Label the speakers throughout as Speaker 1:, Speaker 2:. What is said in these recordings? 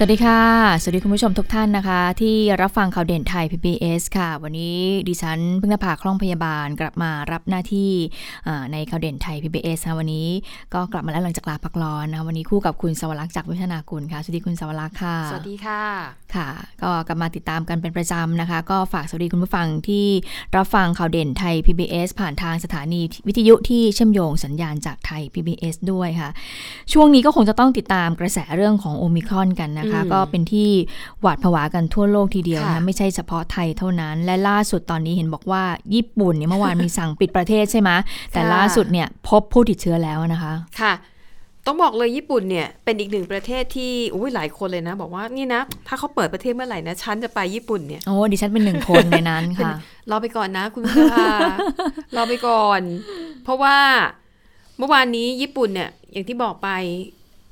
Speaker 1: สวัสดีค่ะ สวัสดีคุณผู้ชมทุกท่านนะคะ ที่รับฟังข่าวเด่นไทย PBS ค่ะ วันนี้ดิฉันเพิ่งนภาคล่องพยาบาลกลับมารับหน้าที่ในข่าวเด่นไทย PBS นะวันนี้ก็กลับมาแล้วหลังจากลาพักร้อนนะวันนี้คู่กับคุณสวรักษ์จากวิทนากุลค่ะ สวัสดีคุณสวรักษ์ค่ะ
Speaker 2: สวัสดีค่ะ
Speaker 1: ค่ะ ก็กลับมาติดตามกันเป็นประจำนะคะ ก็ฝากสวัสดีคุณผู้ฟังที่รับฟังข่าวเด่นไทย PBS ผ่านทางสถานีวิทยุที่เชื่อมโยงสัญญาณจากไทย PBS ด้วยค่ะ ช่วงนี้ก็คงจะต้องติดตามกระแสเรื่องของโอมิครอนกันนะคะ ก็เป็นที่หวาดผวากันทั่วโลกทีเดียวนะไม่ใช่เฉพาะไทยเท่านั้น และล่าสุดตอนนี้เห็นบอกว่าญี่ปุ่นเนี่ยเมื่อวานมีสั่งปิดประเทศใช่ไหมแต่ล่าสุดเนี่ยพบผู้ติดเชื้อแล้วนะคะ
Speaker 2: ค่ะต้องบอกเลยญี่ปุ่นเนี่ยเป็นอีกหนึ่งประเทศที่อุ้ยหลายคนเลยนะ บอกว่านี่นะ ถ้าเขาเปิดประเทศเมื่อไหร่นะฉันจะไปญี่ปุ่นเนี่ย
Speaker 1: โอ้ดิฉันเป็นหนึ่งคนในนั้นค่ะ
Speaker 2: รอไปก่อนนะคุณค่ะรอไปก่อน เพราะว่าเมื่อวานนี้ญี่ปุ่นเนี่ยอย่างที่บอกไป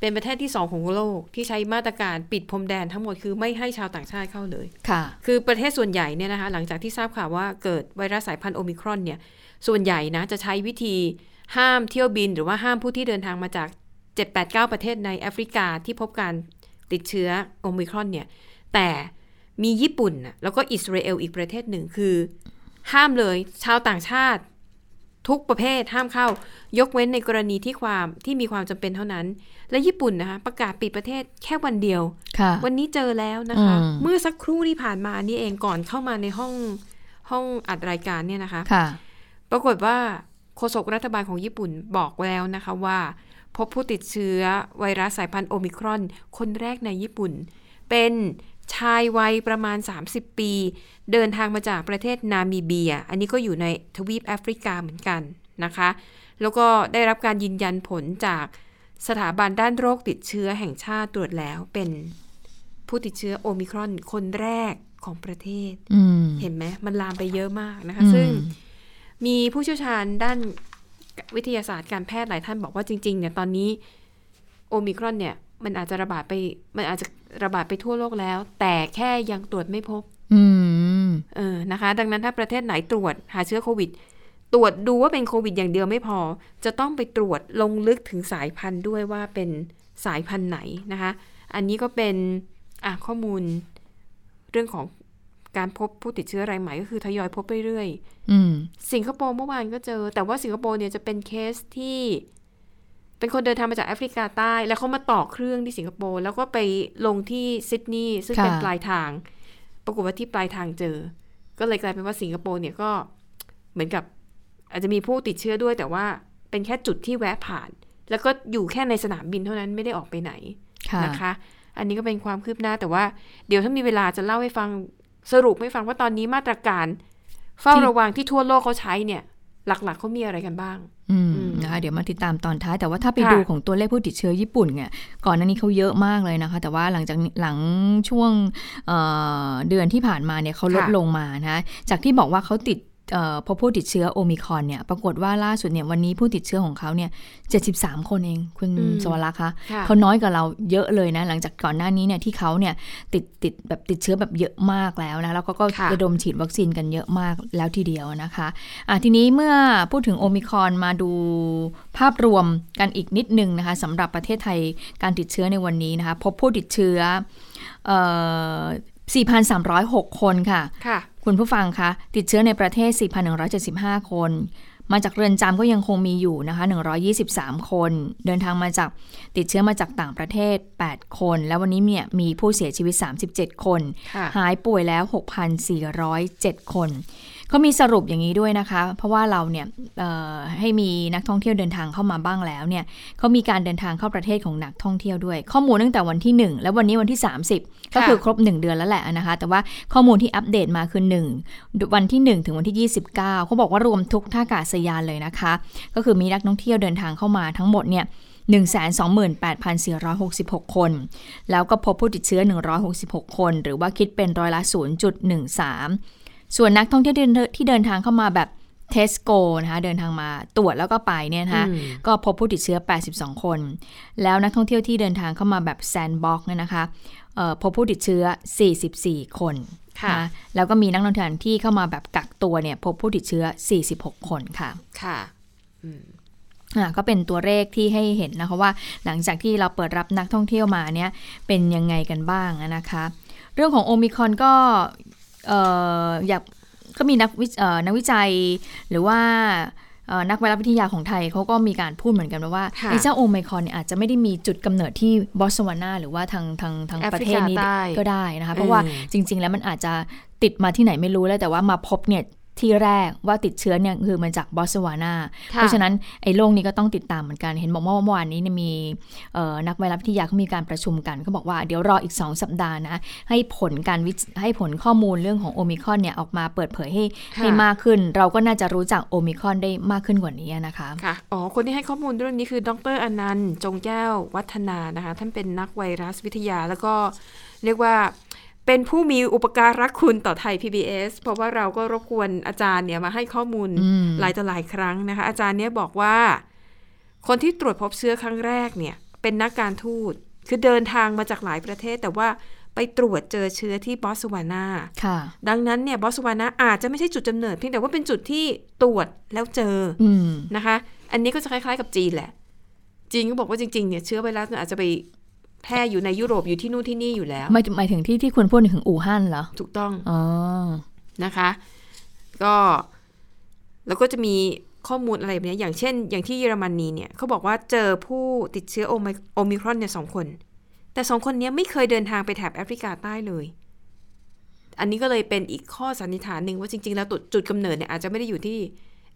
Speaker 2: เป็นประเทศที่สองของโลกที่ใช้มาตรการปิดพรมแดนทั้งหมดคือไม่ให้ชาวต่างชาติเข้าเลย
Speaker 1: ค่ะ
Speaker 2: คือประเทศส่วนใหญ่เนี่ยนะคะหลังจากที่ทราบข่าวว่าเกิดไวรัสสายพันธุ์โอมิครอนเนี่ยส่วนใหญ่นะจะใช้วิธีห้ามเที่ยวบิน หรือว่าห้ามผู้ที่เดินทางมาจาก 7-8-9 ประเทศในแอฟริกาที่พบการติดเชื้อโอมิครอนเนี่ยแต่มีญี่ปุ่นแล้วก็อิสราเอลอีกประเทศหนึ่งคือ ห้ามเลยชาวต่างชาติ ทุกประเภทห้ามเข้า ยกเว้นในกรณีที่ความที่มีความจำเป็นเท่านั้น และญี่ปุ่นนะคะ ประกาศปิดประเทศแค่วันเดียววันนี้เจอแล้วนะคะ เมื่อสักครู่ที่ผ่านมานี่เองก่อนเข้ามาในห้องห้องอัดรายการเนี่ยนะคะ
Speaker 1: คะ
Speaker 2: ปรากฏว่าโฆษกรัฐบาลของญี่ปุ่นบอกแล้วนะคะว่า พบผู้ติดเชื้อไวรัสสายพันธุ์โอมิครอน คนแรกในญี่ปุ่น เป็น ชายวัยประมาณ 30 ปี เดินทางมาจากประเทศนามิเบีย อันนี้ก็อยู่ในทวีปแอฟริกาเหมือนกันนะคะ แล้วก็ได้รับการยืนยันผลจากสถาบันด้านโรคติดเชื้อแห่งชาติตรวจแล้วเป็นผู้ติดเชื้อโอมิครอนคนแรกของประเทศ เห็นไหมมันลามไปเยอะมากนะคะ ซึ่งมีผู้เชี่ยวชาญด้านวิทยาศาสตร์การแพทย์หลายท่านบอกว่าจริง ๆ เนี่ยตอนนี้โอมิครอนเนี่ย มันอาจจะระบาดไป มันอาจจะ ระบาดไปทั่วโลกแล้ว แต่แค่ยังตรวจไม่พบ
Speaker 1: อื
Speaker 2: มเออนะคะ ดังนั้นถ้าประเทศไหนตรวจหาเชื้อโควิด ตรวจดูว่าเป็นโควิดอย่างเดียวไม่พอ จะต้องไปตรวจลงลึกถึงสายพันธุ์ด้วยว่าเป็นสายพันธุ์ไหนนะคะ อันนี้ก็เป็นอะข้อมูลเรื่องของการพบผู้ติดเชื้อรายใหม่ก็คือทยอยพบเรื่อยๆสิงคโปร์เมื่อวานก็เจอ แต่ว่าสิงคโปร์เนี่ยจะเป็นเคสที่ เป็นคนเดินทางมาจากแอฟริกาใต้ แล้วเขามาต่อเครื่องที่สิงคโปร์แล้วก็ไปลงที่ซิดนีย์ซึ่งเป็นปลายทาง ปรากฏว่าที่ปลายทางเจอ ก็เลยกลายเป็นว่าสิงคโปร์เนี่ยก็เหมือนกับ อาจจะมีผู้ติดเชื้อด้วย แต่ว่าเป็นแค่จุดที่แวะผ่าน แล้วก็อยู่แค่ในสนามบินเท่านั้นไม่ได้ออกไปไหนนะคะ อันนี้ก็เป็นความคืบหน้าแต่ว่าเดี๋ยวถ้ามีเวลาจะเล่าให้ฟังสรุปให้ฟังว่าตอนนี้มาตรการ เฝ้าระวังที่ทั่วโลกเขาใช้เนี่ย หลักๆเขามีอะไรกันบ้าง
Speaker 1: นะคะ เดี๋ยวมาติดตามตอนท้าย แต่ว่าถ้าไปดูของตัวเลขผู้ติดเชื้อญี่ปุ่นเนี่ยก่อนหน้านี้เขาเยอะมากเลยนะคะ แต่ว่าหลังจากหลังช่วงเเดือนที่ผ่านมาเนี่ยเขาลดลงมานะ จากที่บอกว่าเขาติด พอผู้ติดเชื้อโอมิคอนเนี่ย ปรากฏว่าล่าสุดเนี่ยวันนี้ผู้ติดเชื้อของเขาเนี่ยเจ็ดสิบสามคนเอง คุณสวรักษ์คะเขาน้อยกว่าเราเยอะเลยนะ หลังจากก่อนหน้านี้เนี่ยที่เขาเนี่ยติดติดแบบติดเชื้อแบบเยอะมากแล้วนะ แล้วก็ก็ระดมฉีดวัคซีนกันเยอะมากแล้วทีเดียวนะคะะทีนี้เมื่อพูดถึงโอมิคอนมาดูภาพรวมกันอีกนิดนึงนะคะสำหรับประเทศไทยการติดเชื้อในวันนี้นะคะพบผู้ติดเชื้อ4,306 คนค่ะ
Speaker 2: ค่ะ
Speaker 1: คุณผู้ฟังคะ ติดเชื้อในประเทศ 4,175 คน มาจากเรือนจำก็ยังคงมีอยู่นะคะ 123 คน เดินทางมาจากติดเชื้อมาจากต่างประเทศ 8 คน แล้ววันนี้เนี่ยมีผู้เสียชีวิต 37 คน หายป่วยแล้ว 6,407 คน เขามีสรุปอย่างนี้ด้วยนะคะ เพราะว่าเราเนี่ยให้มีนักท่องเที่ยวเดินทางเข้ามาบ้างแล้วเนี่ยเขามีการเดินทางเข้าประเทศของนักท่องเที่ยวด้วย ข้อมูลตั้งแต่วันที่ 1 แล้ววันนี้วันที่ 30 ก็คือครบ 1 เดือนแล้วแหละนะคะ แต่ว่าข้อมูลที่อัปเดตมาคือ 1 วันที่ 1 ถึงวันที่ 29 เขาบอกว่ารวมทุกท่ากาศยานเลยนะคะ ก็คือมีนักท่องเที่ยวเดินทางเข้ามาทั้งหมดเนี่ย128,466 คน แล้วก็พบผู้ติดเชื้อ 166 คน หรือว่าคิดเป็นร้อยละ 0.13 ส่วนนักท่องเที่ยวที่เดินทางเข้ามาแบบเทสโกนะคะเดินทางมาตรวจแล้วก็ไปเนี่ยนะคะ
Speaker 2: อืม
Speaker 1: ก็พบผู้ติดเชื้อ 82 คน แล้วนักท่องเที่ยวที่เดินทางเข้ามาแบบแซนด์บ็อกเนี่ยนะคะเอ่อพบผู้ติดเชื้อ 44 คน
Speaker 2: ค่ะ
Speaker 1: นแล้วก็มีนักท่องเที่ยวที่เข้ามาแบบกักตัวเนี่ยพบผู้ติดเชื้อ 46 คนค่ะ
Speaker 2: ค่ะ
Speaker 1: อะก็เป็นตัวเลขที่ให้เห็นนะคะว่า หลังจากที่เราเปิดรับนักท่องเที่ยวมาเนี่ยเป็นยังไงกันบ้างนะคะ เรื่องของโอมิครอนก็เอ่ออยากก็มีนักวิเอ่อนักวิจัยหรือว่าเอ่อนักไวรัสวิทยาของไทยเขาก็มีการพูดเหมือนกันนะว่า
Speaker 2: ค่ะ
Speaker 1: ไอ้เจ้าโอมิครอนเนี่ยอาจจะไม่ได้มีจุดกำเนิดที่บอตสวานาหรือว่าทางทางทาง
Speaker 2: แอฟ
Speaker 1: ประ
Speaker 2: ริ
Speaker 1: เท
Speaker 2: กา
Speaker 1: ศนี้
Speaker 2: ใต้
Speaker 1: ก็ได้นะคะ เพราะว่า
Speaker 2: อืม
Speaker 1: จริง ๆ แล้วมันอาจจะติดมาที่ไหนไม่รู้แล้วแต่ว่ามาพบเนี่ย ที่แรกว่าติดเชื้อเนี่ยคือมาจากบอตสวานาเพราะฉะนั้นไอ้โรคนี้ก็ต้องติดตามเหมือนกัน เห็นบอกว่าเมื่อวานนี้เนี่ยมีเอ่อนักไวรัสวิทยาเขามีการประชุมกันเขาบอกว่าเดี๋ยวรออีก 2 สัปดาห์นะ ให้ผลการวิจให้ผลข้อมูลเรื่องของโอมิครอนเนี่ยออกมาเปิดเผยให้
Speaker 2: ค่ะ
Speaker 1: ให้มากขึ้น เราก็น่าจะรู้จักโอมิครอนได้มากขึ้นกว่านี้นะคะ
Speaker 2: ค่ะอ๋อคนที่ให้ข้อมูลเรื่องนี้คือดรอนันต์จงแก้ววัฒนานะคะท่านเป็นนักไวรัสวิทยาแล้วก็เรียกว่า เป็นผู้มีอุปการะคุณต่อไทย PBS เพราะว่าเราก็รบกวนอาจารย์เนี่ยมาให้ข้อมูล
Speaker 1: อืม
Speaker 2: หลายต่อหลายครั้งนะคะ อาจารย์เนี่ยบอกว่า คนที่ตรวจพบเชื้อครั้งแรกเนี่ย เป็นนักการทูตคือเดินทางมาจากหลายประเทศ แต่ว่าไปตรวจเจอเชื้อที่บอสวานา
Speaker 1: ค่ะ
Speaker 2: ดังนั้นเนี่ยบอสวานาอาจจะไม่ใช่จุดกำเนิดเพียงแต่ว่าเป็นจุดที่ตรวจแล้วเจอ
Speaker 1: อืม
Speaker 2: นะคะ อันนี้ก็จะคล้าย ๆ กับจีนแหละจีนก็บอกว่าจริงๆเนี่ยเชื้อไวรัสมันอาจจะไป แพร่อยู่ในยุโรปอยู่ที่นู่นที่นี่อยู่แล้ว
Speaker 1: หมายหมายถึงที่ที่คุณพูดถึงอู่ฮั่นเหรอ
Speaker 2: ถูกต้อง
Speaker 1: อ๋อ
Speaker 2: นะคะ ก็แล้วก็จะมีข้อมูลอะไรแบบเนี้ยอย่างเช่น อย่างที่เยอรมนีเนี่ยเขาบอกว่าเจอผู้ติดเชื้อโอไมโอมิครอนเนี่ยสองคน แต่สองคนเนี้ยไม่เคยเดินทางไปแถบแอฟริกาใต้เลย อันนี้ก็เลยเป็นอีกข้อสันนิษฐานหนึ่งว่าจริง ๆ แล้วจุดจุดกำเนิดเนี่ยอาจจะไม่ได้อยู่ที่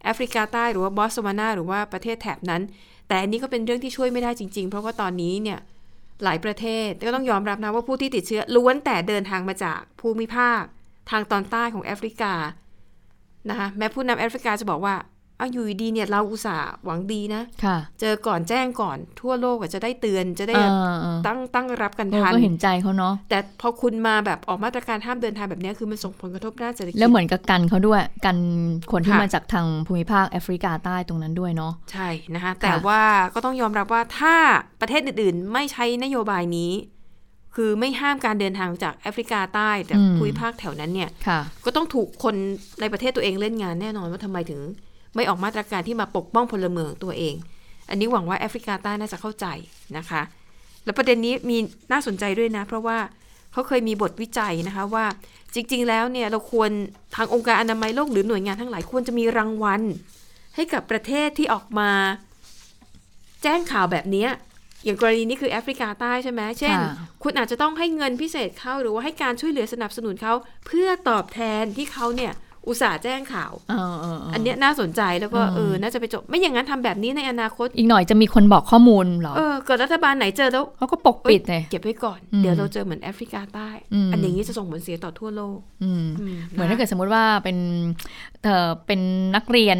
Speaker 2: แอฟริกาใต้หรือว่าบอสวานาหรือว่าประเทศแถบนั้น แต่อันนี้ก็เป็นเรื่องที่ช่วยไม่ได้จริง ๆ เพราะว่าตอนนี้เนี่ย หลายประเทศก็ต้องยอมรับนะว่าผู้ที่ติดเชื้อล้วนแต่เดินทางมาจากภูมิภาค ทางตอนใต้ของแอฟริกานะคะแม้ผู้นำแอฟริกาจะบอกว่า เอาอยู่ดีๆเนี่ยเราอุตส่าห์หวังดีนะ
Speaker 1: ค่ะ
Speaker 2: เจอก่อนแจ้งก่อนทั่วโลกอะจะได้เตือนจะได้
Speaker 1: เอ
Speaker 2: แบบ
Speaker 1: อเออ
Speaker 2: ตั้งตั้งรับกัน
Speaker 1: เรา
Speaker 2: ทัน
Speaker 1: ก็เห็นใจเขาเนาะ
Speaker 2: แต่พอคุณมาแบบออกมาตรการห้ามเดินทางแบบเนี้ยคือมันส่งผลกระทบด้านเศรษฐกิจ
Speaker 1: แล้วเหมือนกับกันเขาด้วยกันคนที่
Speaker 2: ค่ะ
Speaker 1: มาจากทางภูมิภาคแอฟริกาใต้ตรงนั้นด้วยเนาะ
Speaker 2: ใช่นะคะแต่ว่าก็ต้องยอมรับว่าถ้าประเทศอื่นๆ ไม่ใช้นโยบายนี้ คือไม่ห้ามการเดินทางจากแอฟริกาใต้จาก
Speaker 1: อืม
Speaker 2: ภูมิภาคแถวนั้นเนี่ย
Speaker 1: ค่ะ
Speaker 2: ก็ต้องถูกคนในประเทศตัวเองเล่นงานแน่นอนว่าทำไมถึง ไม่ออกมาตรการที่มาปกป้องพลเมืองตัวเอง อันนี้หวังว่าแอฟริกาใต้น่าจะเข้าใจนะคะ แล้วประเด็นนี้มีน่าสนใจด้วยนะ เพราะว่าเขาเคยมีบทวิจัยนะคะว่าจริง ๆ แล้วเนี่ยเราควรทางองค์การอนามัยโลกหรือหน่วยงานทั้งหลายควรจะมีรางวัล ให้กับประเทศที่ออกมา แจ้งข่าวแบบนี้อย่างกรณีนี้คือแอฟริกาใต้ใช่ไหมเช่น
Speaker 1: คุ
Speaker 2: ณอาจจะต้องให้เงินพิเศษเขาหรือว่าให้การช่วยเหลือสนับสนุนเขาเพื่อตอบแทนที่เขาเนี่ย อุตส่าห์แจ้งข่าว
Speaker 1: เออเออเออ
Speaker 2: อันเนี้ยน่าสนใจแล้วก็
Speaker 1: อืม
Speaker 2: เออน่าจะไปจบ ไม่อย่างนั้นทำแบบนี้ในอนาคต
Speaker 1: อีกหน่อยจะมีคนบอกข้อมูลเหรอ
Speaker 2: เออเกิดรัฐบาลไหนเจอแล้ว
Speaker 1: เขาก็ปกปิดเลย
Speaker 2: เก็บไว้ก่อน
Speaker 1: อืม
Speaker 2: เดี๋ยวเราเจอเหมือนแอฟริกาใต้
Speaker 1: อืม
Speaker 2: อันอย่างนี้จะส่งผลเสียต่อทั่วโลก
Speaker 1: อืม
Speaker 2: อื
Speaker 1: เหมือนถ้าะเกิดสมมุติว่าเป็น เออเป็นนักเรียน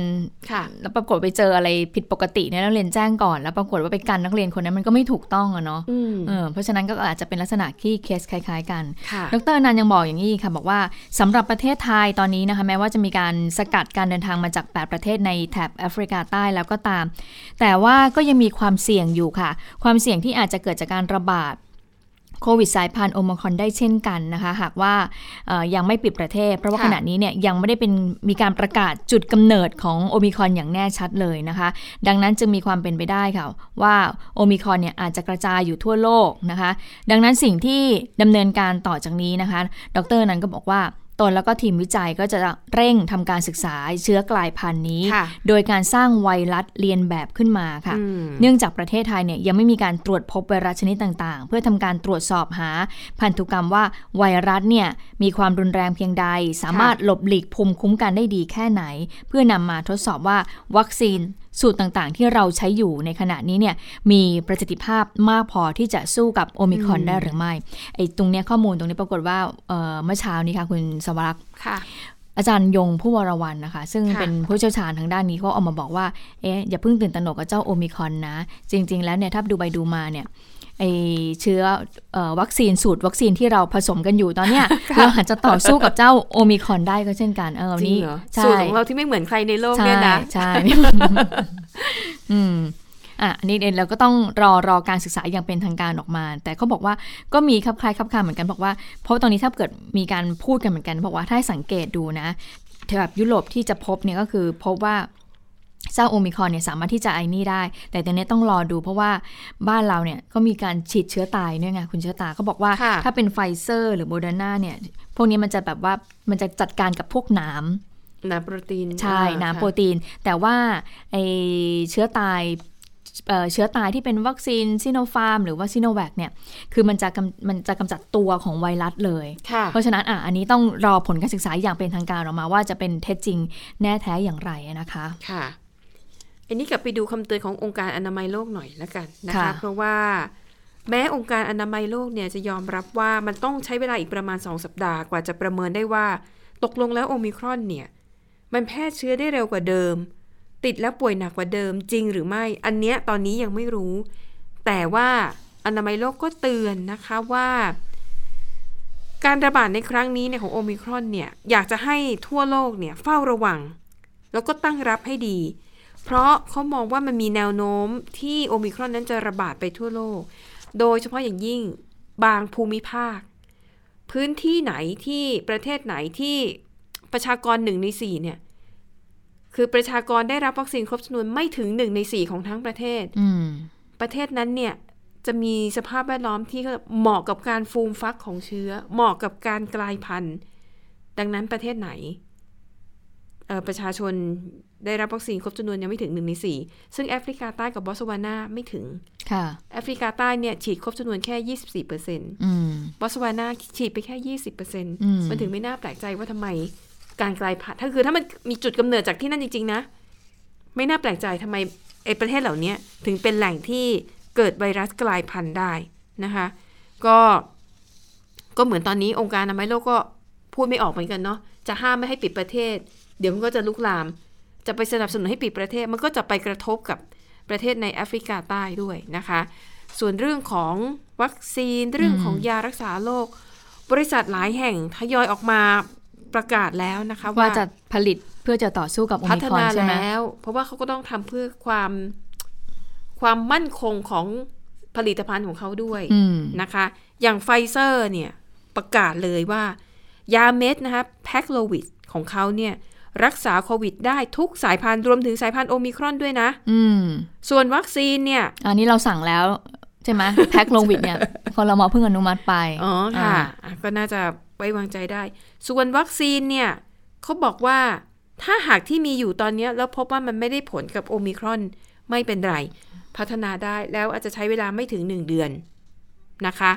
Speaker 2: ค่ะ
Speaker 1: แล้วปรากฏไปเจออะไรผิดปกติเนี่ยนักเรียนแจ้งก่อน แล้วปรากฏว่าไปกันนักเรียนคนนั้นมันก็ไม่ถูกต้องอะเนาะ
Speaker 2: อืม
Speaker 1: เออเพราะฉะนั้นก็อาจจะเป็นลักษณะที่เคสคล้าย ๆ กัน
Speaker 2: ค่ะ
Speaker 1: ดรอนันต์ยังบอกอย่างนี้ค่ะ บอกว่าสำหรับประเทศไทยตอนนี้นะคะ แม้ว่าจะมีการสกัดการเดินทางมาจาก 8 ประเทศในแถบแอฟริกาใต้แล้วก็ตาม แต่ว่าก็ยังมีความเสี่ยงอยู่ค่ะ ความเสี่ยงที่อาจจะเกิดจากการระบาด โควิดสายพันธุ์โอมครอนได้เช่นกันนะคะ หากว่าเอ่อยังไม่ปิดประเทศ เพราะว่า
Speaker 2: ค่ะ
Speaker 1: ขณะนี้เนี่ยยังไม่ได้เป็นมีการประกาศจุดกำเนิดของโอมิครอนอย่างแน่ชัดเลยนะคะ ดังนั้นจึงมีความเป็นไปได้ค่ะ ว่าโอมิครอนเนี่ยอาจจะกระจายอยู่ทั่วโลกนะคะ ดังนั้นสิ่งที่ดำเนินการต่อจากนี้นะคะ ดรนั้นก็บอกว่า ตนแล้วก็ทีมวิจัยก็จะเร่งทำการศึกษาเชื้อกลายพันธุ์นี้
Speaker 2: ค่ะ
Speaker 1: โดยการสร้างไวรัสเรียนแบบขึ้นมาค่ะ
Speaker 2: อืม
Speaker 1: เนื่องจากประเทศไทยเนี่ยยังไม่มีการตรวจพบไวรัสชนิดต่างๆ เพื่อทำการตรวจสอบหาพันธุกรรมว่าไวรัสเนี่ยมีความรุนแรงเพียงใด สามารถหลบหลีกภูมิคุ้มกันได้ดีแค่ไหน เพื่อนำมาทดสอบว่าวัคซีน สูตรต่างๆ ที่เราใช้อยู่ในขณะนี้เนี่ยมีประสิทธิภาพมากพอที่จะสู้กับโอมิครอน
Speaker 2: อืม
Speaker 1: ได้หรือไม่ไอ้ตรงเนี้ยข้อมูลตรงนี้ปรากฏว่าเอ่อเมื่อเช้านี้ค่ะคุณสวรักษ์
Speaker 2: ค่ะ
Speaker 1: อาจารย์ยงผู้วรวันนะคะ ซึ่ง
Speaker 2: ค่ะ
Speaker 1: เป็นผู้เชี่ยวชาญทางด้านนี้เขาเอามาบอกว่าเอ๊ะอย่าเพิ่งตื่นตระหนกกับเจ้าโอมิครอนนะ จริง ๆ แล้วเนี่ยถ้าดูไปดูมาเนี่ย ไอเชื้อเออวัคซีนสูตร วัคซีนที่เราผสมกันอยู่ตอนเนี้ยเราอาจจะต่อสู้กับเจ้าโอมิครอนได้ก็เช่นกันเออ
Speaker 2: จริ
Speaker 1: นี่
Speaker 2: งเหรอ
Speaker 1: ใช่
Speaker 2: สูตรของเราที่ไม่เหมือนใครในโลก
Speaker 1: ใช่
Speaker 2: เนี่ยนะ
Speaker 1: ใช่อืมอะอันนี้เองเราก็ต้องรอรอการศึกษาอย่างเป็นทางการออกมา แต่เขาบอกว่าก็มีคลับคล้ายคลับคลาเหมือนกันบอกว่า เพราะตอนนี้ถ้าเกิดมีการพูดกันเหมือนกัน บอกว่าถ้าให้สังเกตดูนะแบบยุโรปที่จะพบเนี่ยก็คือพบว่า เจ้าโอมิครอนเนี่ยสามารถที่จะไอ้นี่ได้ แต่ตอนนี้ต้องรอดูเพราะว่าบ้านเราเนี่ยก็มีการฉีดเชื้อตายเนี่ยไงคุณเชื้อตายเขาบอกว่า
Speaker 2: ค่ะ
Speaker 1: ถ้าเป็นไฟเซอร์หรือโมเดอร์นาเนี่ย พวกนี้มันจะแบบว่ามันจะจัดการกับพวกหนามห
Speaker 2: นามโปรตีน
Speaker 1: ใช่
Speaker 2: อ่าห
Speaker 1: นาม
Speaker 2: ค่ะ
Speaker 1: โปรตีน แต่ว่าไอเชื้อตายเอ่อเชื้อตายที่เป็นวัคซีนซิโนฟาร์มหรือว่าซิโนแวคเนี่ย คือมันจะกำมันจะกำจัดตัวของไวรัสเลย
Speaker 2: ค่ะ
Speaker 1: เพราะฉะนั้นอะอันนี้ต้องรอผลการศึกษาอย่างเป็นทางการออกมาว่าจะเป็นเท็จจริงแน่แท้อย่างไรนะคะ
Speaker 2: ค่ะ อันนี้กลับไปดูคำเตือนขององค์การอนามัยโลกหน่อยละกันนะคะ
Speaker 1: ค่ะ
Speaker 2: เพราะว่าแม้องค์การอนามัยโลกเนี่ยจะยอมรับว่ามันต้องใช้เวลาอีกประมาณ 2 สัปดาห์กว่าจะประเมินได้ว่า ตกลงแล้วโอมิครอนเนี่ย มันแพร่เชื้อได้เร็วกว่าเดิม ติดแล้วป่วยหนักกว่าเดิมจริงหรือไม่ อันเนี้ยตอนนี้ยังไม่รู้ แต่ว่าอนามัยโลกก็เตือนนะคะว่า การระบาดในครั้งนี้เนี่ยของโอมิครอนเนี่ยอยากจะให้ทั่วโลกเนี่ยเฝ้าระวัง แล้วก็ตั้งรับให้ดี เพราะเขามองว่ามันมีแนวโน้มที่โอมิครอนนั้นจะระบาดไปทั่วโลก โดยเฉพาะอย่างยิ่งบางภูมิภาค พื้นที่ไหนที่ประเทศไหนที่ประชากรหนึ่งในสี่เนี่ย คือประชากรได้รับวัคซีนครบจำนวนไม่ถึงหนึ่งในสี่ของทั้งประเทศ
Speaker 1: อืม
Speaker 2: ประเทศนั้นเนี่ยจะมีสภาพแวดล้อมที่เหมาะกับการฟูมฟักของเชื้อ เหมาะกับการกลายพันธุ์ ดังนั้นประเทศไหนเอ่อประชาชน ได้รับวัคซีนครบจำนวนยังไม่ถึงหนึ่งในสี่ซึ่งแอฟริกาใต้กับบอตสวานาไม่ถึง
Speaker 1: ค่ะ
Speaker 2: แอฟริกาใต้เนี่ยฉีดครบจำนวนแค่ยี่สิบสี่เปอร์เซ็นต์
Speaker 1: อืม
Speaker 2: บอตสวานาฉีดไปแค่ยี่สิบเปอร์เซ็นต์
Speaker 1: อืม
Speaker 2: มันถึงไม่น่าแปลกใจว่าทำไมการกลายพันธุ์ถ้าคือถ้ามันมีจุดกำเนิดจากที่นั่นจริง ๆ นะ ไม่น่าแปลกใจทำไมไอ้ประเทศเหล่านี้ถึงเป็นแหล่งที่เกิดไวรัสกลายพันธุ์ได้นะคะ ก็ก็เหมือนตอนนี้องค์การอนามัยโลกก็พูดไม่ออกเหมือนกันเนาะจะห้ามไม่ให้ปิดประเทศ เดี๋ยวมันก็จะลุกลาม จะไปสนับสนุนให้ปิดประเทศมันก็จะไปกระทบกับประเทศในแอฟริกาใต้ด้วยนะคะ ส่วนเรื่องของวัคซีนเรื่องของยารักษาโรคบริษัทหลายแห่งทยอยออกมาประกาศแล้วนะคะ
Speaker 1: ว่า
Speaker 2: ว่า
Speaker 1: จะผลิตเพื่อจะต่อสู้กับโอ
Speaker 2: พั
Speaker 1: มิ
Speaker 2: ฒ
Speaker 1: ครอน
Speaker 2: นา
Speaker 1: ใช่ไหม
Speaker 2: แล้ว เพราะว่าเขาก็ต้องทำเพื่อความความมั่นคงของผลิตภัณฑ์ของเขาด้วย
Speaker 1: อืม
Speaker 2: นะคะ อย่างไฟเซอร์เนี่ยประกาศเลยว่า ยาเม็ดนะคะแพคโลวิดของเขาเนี่ย รักษาโควิดได้ทุกสายพันธุ์รวมถึงสายพันธุ์โอมิครอนด้วยนะ
Speaker 1: อืม
Speaker 2: ส่วนวัคซีนเนี่ย
Speaker 1: อันนี้เราสั่งแล้วใช่ไหมแพ็คโลวิดเนี่ยคอรมอเพิ่งอนุมัติไป
Speaker 2: อ๋อค่ะอะ ก็น่าจะไว้วางใจได้ ส่วนวัคซีนเนี่ยเขาบอกว่าถ้าหากที่มีอยู่ตอนเนี้ยแล้วพบว่ามันไม่ได้ผลกับโอมิครอนไม่เป็นไร พัฒนาได้แล้วอาจจะใช้เวลาไม่ถึง 1 เดือนนะคะ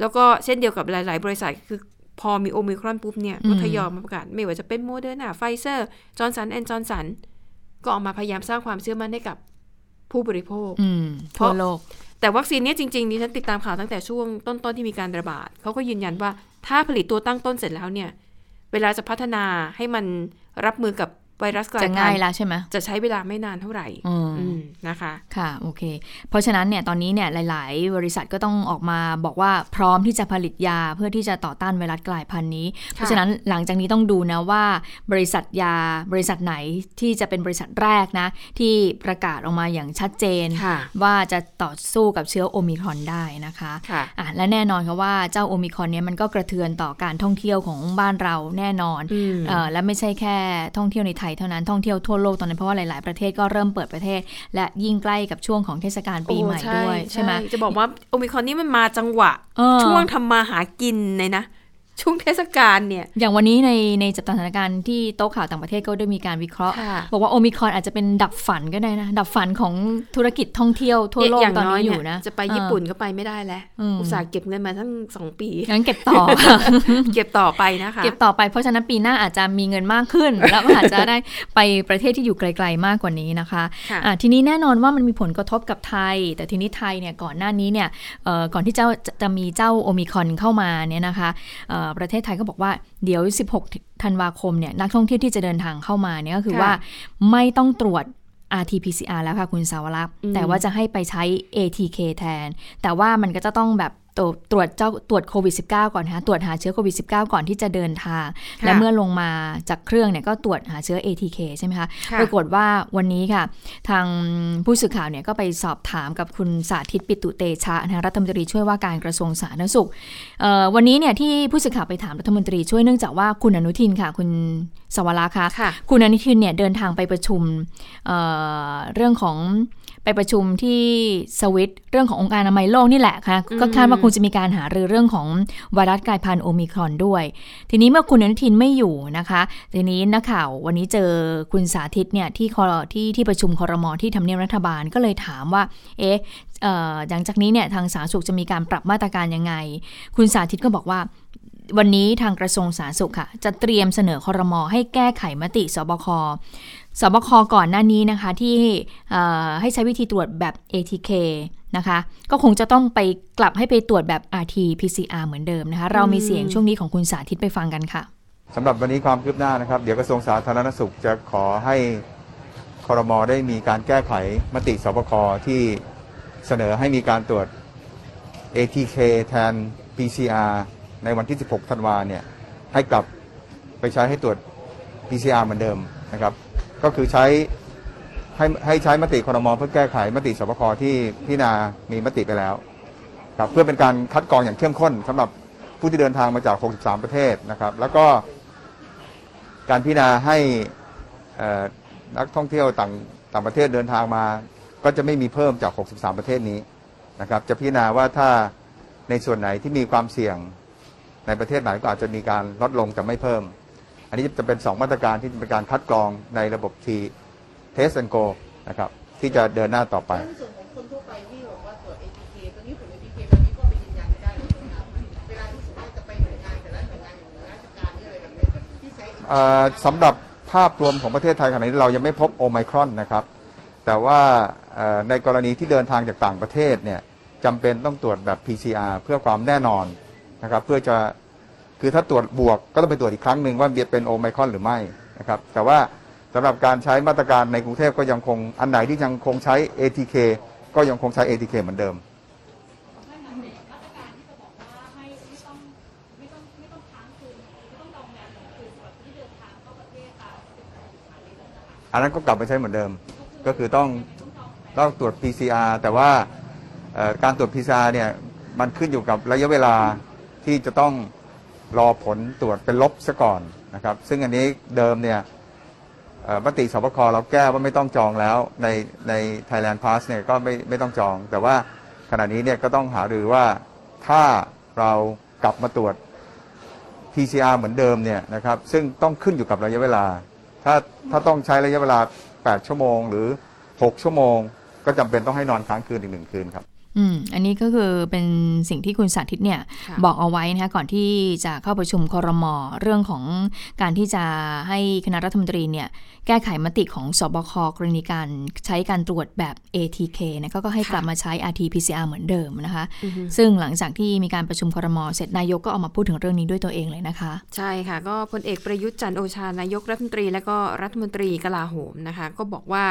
Speaker 2: แล้วก็เช่นเดียวกับหลาย ๆ บริษัทคือ พอมีโอมิครอนปุ๊บเนี่ย
Speaker 1: อืม
Speaker 2: ก็ทยอยมาประกาศ ไม่ว่าจะเป็นโมเดอร์นาไฟเซอร์จอร์นสันแอนจอร์นสันก็ออกมาพยายามสร้างความเชื่อมั่นให้กับผู้บริโภค
Speaker 1: อืม
Speaker 2: เพ
Speaker 1: ทั่ว
Speaker 2: ราะ
Speaker 1: โลก
Speaker 2: แต่วัคซีนเนี้ยจริงๆดิฉันติดตามข่าวตั้งแต่ช่วงต้นๆที่มีการระบาดเขาก็ยืนยันว่าถ้าผลิตตัวตั้งต้นเสร็จแล้วเนี่ย เวลาจะพัฒนาให้มันรับมือกับ ไวรัสกลาย
Speaker 1: จะ
Speaker 2: พั
Speaker 1: ง่าย
Speaker 2: นธุ์
Speaker 1: แล้วใช่ไหม
Speaker 2: จะใช้เวลาไม่นานเท่าไหร่
Speaker 1: อืม
Speaker 2: อืมนะคะ
Speaker 1: ค่ะโอเค เพราะฉะนั้นเนี่ยตอนนี้เนี่ยหลาย ๆ บริษัทก็ต้องออกมาบอกว่าพร้อมที่จะผลิตยาเพื่อที่จะต่อต้านไวรัสกลายพันธุ์นี้ เพราะฉะนั้นหลังจากนี้ต้องดูนะว่า บริษัทยาบริษัทไหนที่จะเป็นบริษัทแรกนะ ที่ประกาศออกมาอย่างชัดเจน
Speaker 2: ค่ะ
Speaker 1: ว่าจะต่อสู้กับเชื้อโอมิครอนได้นะคะ
Speaker 2: ค่ะ
Speaker 1: อะและแน่นอนค่ะว่าเจ้าโอมิครอนเนี่ยมันก็กระเทือนต่อการท่องเที่ยวของบ้านเราแน่นอน
Speaker 2: อืม
Speaker 1: เอ่อและไม่ใช่แค่ท่องเที่ยวในไทยเท่านั้นท่องเที่ยวทั่วโลกตอนนี้นเพราะว่าหลาย ๆ ประเทศก็เริ่มเปิดประเทศ และยิ่งใกล้กับช่วงของเทศกาลปีใหม่
Speaker 2: โอ้
Speaker 1: ด้วยใช่ไหม
Speaker 2: จะบอกว่าโอมิครอนนี่มันมาจังหวะ
Speaker 1: เออ
Speaker 2: ช่วงทำมาหากินเลยนะ ช่วงเทศกาลเนี่ย
Speaker 1: อย่างวันนี้ในในจับตาสถานการณ์ที่โต๊ะข่าวต่างประเทศก็ได้มีการวิเคราะห์
Speaker 2: ค่ะ
Speaker 1: บอกว่าโอมิครอนอาจจะเป็นดับฝันก็ได้นะ ดับฝันของธุรกิจท่องเที่ยวทั่วโลก
Speaker 2: อย่าง
Speaker 1: ตอน
Speaker 2: น้อย
Speaker 1: นี้อ
Speaker 2: เนี่ย
Speaker 1: ยู่นะ
Speaker 2: จะไปญี่ปุ่นก็ไปไม่ได้แล้ว
Speaker 1: อืม
Speaker 2: อุตส่าห์เก็บเงินมาทั้งสองปี
Speaker 1: งั้นเก็บต่อ
Speaker 2: เก็บต่อไปนะคะ
Speaker 1: เก็บต่อไปเพราะฉะนั้นปีหน้าอาจจะมีเงินมากขึ้น แล้วอาจจะได้ไปประเทศที่อยู่ไกล ๆ มากกว่านี้นะคะ
Speaker 2: ค่ะ
Speaker 1: อะทีนี้แน่นอนว่ามันมีผลกระทบกับไทย แต่ทีนี้ไทยเนี่ยก่อนหน้านี้เนี่ยเอ่อก่อนที่เจ้าจะจะมีเจ้าโอมิครอนเข้ามาเนี่ยนะคะเอ่อประเทศไทยก็บอกว่าเดี๋ยว 16 ธันวาคมเนี่ยนักท่องเที่ยวที่จะเดินทางเข้ามาเนี่ยก็คือ
Speaker 2: ค่ะ
Speaker 1: ว่าไม่ต้องตรวจ RT-PCR แล้วค่ะคุณสาวรักษ์
Speaker 2: อืม
Speaker 1: แต่ว่าจะให้ไปใช้ ATK แทน แต่ว่ามันก็จะต้องแบบ ตรวจตรวจเจ้าตรวจโควิด -19 ก่อนนะคะตรวจหาเชื้อโควิด -19 ก่อนที่จะเดินทาง
Speaker 2: ค่ะ
Speaker 1: และเมื่อลงมาจากเครื่องเนี่ยก็ตรวจหาเชื้อ ATK ใช่ไหมคะ
Speaker 2: ค่ะ
Speaker 1: ปรากฏว่าวันนี้ค่ะ ทางผู้สื่อข่าวเนี่ยก็ไปสอบถามกับคุณสาธิตปิตุเตชะนะคะรัฐมนตรีช่วยว่าการกระทรวงสาธารณสุขเอ่อวันนี้เนี่ยที่ผู้สื่อข่าวไปถามรัฐมนตรีช่วยเนื่องจากว่าคุณอนุทินค่ะ คุณสวรักษ์ค่ะ
Speaker 2: ค่ะ
Speaker 1: คุณอนุทินเนี่ยเดินทางไปประชุมเอ่อเรื่องของ ไปประชุมที่สวิตเรื่องขององค์การอนามัยโลกนี่แหละค่ะ
Speaker 2: อืม
Speaker 1: ก็คาดว่าคงจะมีการหารือเรื่องของไวรัสกลายพันธุ์โอมิครอนด้วย ทีนี้เมื่อคุณอนุทินไม่อยู่นะคะ ทีนี้นักข่าววันนี้เจอคุณสาธิตเนี่ยที่คอที่ที่ประชุมคอรมอที่ทำเนียบรัฐบาลก็เลยถามว่า เอ๊ะเอ่อหลังจากนี้เนี่ยทางสาธารณสุขจะมีการปรับมาตรการยังไง คุณสาธิตก็บอกว่าวันนี้ทางกระทรวงสาธารณสุขค่ะ จะเตรียมเสนอคอรมอให้แก้ไขมติสบค สบคก่อนหน้านี้นะคะที่เอ่อให้ใช้วิธีตรวจแบบ ATK นะคะก็คงจะต้องไปกลับให้ไปตรวจแบบ RT PCR เหมือนเดิมนะคะเรามีเสียงช่วงนี้ของคุณสาธิตไปฟังกันค่ะ
Speaker 3: สำหรับวันนี้ความคืบหน้านะครับ เดี๋ยวกระทรวงสาธารณสุขจะขอให้คอรมอได้มีการแก้ไขมติสบคที่เสนอให้มีการตรวจ ATK แทน PCR ในวันที่ 16 ธันวาเนี่ยให้กลับไปใช้ให้ตรวจ PCR เหมือนเดิมนะครับ ก็คือใช้ให้ให้ใช้มติคอรมอเพื่อแก้ไขมติสบคที่พิจารณามีมติไปแล้วครับเพื่อเป็นการคัดกรองอย่างเข้มข้นสำหรับผู้ที่เดินทางมาจาก 63 ประเทศนะครับ แล้วก็การพิจารณาให้นักท่องเที่ยวต่างต่างประเทศเดินทางมา ก็จะไม่มีเพิ่มจาก 63 ประเทศนี้นะครับ จะพิจารณาว่าถ้าในส่วนไหนที่มีความเสี่ยงในประเทศไหนก็อาจจะมีการลดลงจะไม่เพิ่ม อันนี้จะเป็น 2 มาตรการที่เป็นการคัดกรองในระบบ T Test and Go นะครับที่จะเดินหน้าต่อไป
Speaker 4: ในส่วนของคนทั่วไปที่บอกว่าตรวจ ATK ตอนนี้ผล ATK ตอนนี้ก็ไปยืนยันไม่ได้เลยนะครับเวลาที่สมมติว่าจะไปหน่วยงานแต่ละหน่วยงานของราชการนี่อะไรแบบนี้ที่ใช้
Speaker 3: เอ่อสำหรับภาพรวมของประเทศไทยขณะนี้เรายังไม่พบโอไมครอนนะครับแต่ว่าเอ่อในกรณีที่เดินทางจากต่างประเทศเนี่ยจำเป็นต้องตรวจแบบ PCR เพื่อความแน่นอนนะครับเพื่อจะ คือถ้าตรวจบวกก็ต้องไปตรวจอีกครั้งหนึ่งว่าเป็นโอไมครอนหรือไม่นะครับ แต่ว่าสำหรับการใช้มาตรการในกรุงเทพก็ยังคงอันไหนที่ยังคงใช้ ATK ก็ยังคงใช้ ATK เหมือนเดิมอันนั้นก็กลับไปใช้เหมือนเดิม ก็คือต้องต้องตรวจ PCR แต่ว่าการตรวจ PCR เนี่ยมันขึ้นอยู่กับระยะเวลาที่จะต้อง รอผลตรวจเป็นลบซะก่อนนะครับ ซึ่งอันนี้เดิมเนี่ยมติสบคเราแก้ว่าไม่ต้องจองแล้วในใน Thailand Pass เนี่ยก็ไม่ไม่ต้องจอง แต่ว่าขณะนี้เนี่ยก็ต้องหารือว่าถ้าเรากลับมาตรวจ PCR เหมือนเดิมเนี่ยนะครับ ซึ่งต้องขึ้นอยู่กับระยะเวลา ถ้าถ้าต้องใช้ระยะเวลา 8 ชั่วโมง หรือ 6 ชั่วโมง ก็จำเป็นต้องให้นอนค้างคืนอีกหนึ่งคืนครับ
Speaker 1: อืมอันนี้ก็คือเป็นสิ่งที่คุณสาธิตเนี่ย
Speaker 2: ค่ะ
Speaker 1: บอกเอาไว้นะคะก่อนที่จะเข้าประชุมคอรมอเรื่องของการที่จะให้คณะรัฐมนตรีเนี่ยแก้ไขมติของสบคกรณีการใช้การตรวจแบบ ATK นะก็ก็ให้กลับมาใช้ RT-PCR เหมือนเดิมนะคะ
Speaker 2: อือฮึ
Speaker 1: ซึ่งหลังจากที่มีการประชุมคอรมอเสร็จนายกก็ออกมาพูดถึงเรื่องนี้ด้วยตัวเองเลยนะคะ
Speaker 2: ใช่ค่ะ ก็พลเอกประยุทธ์จันทร์โอชานายกรัฐมนตรี และก็รัฐมนตรีกลาโหมนะคะ ก็บอกว่า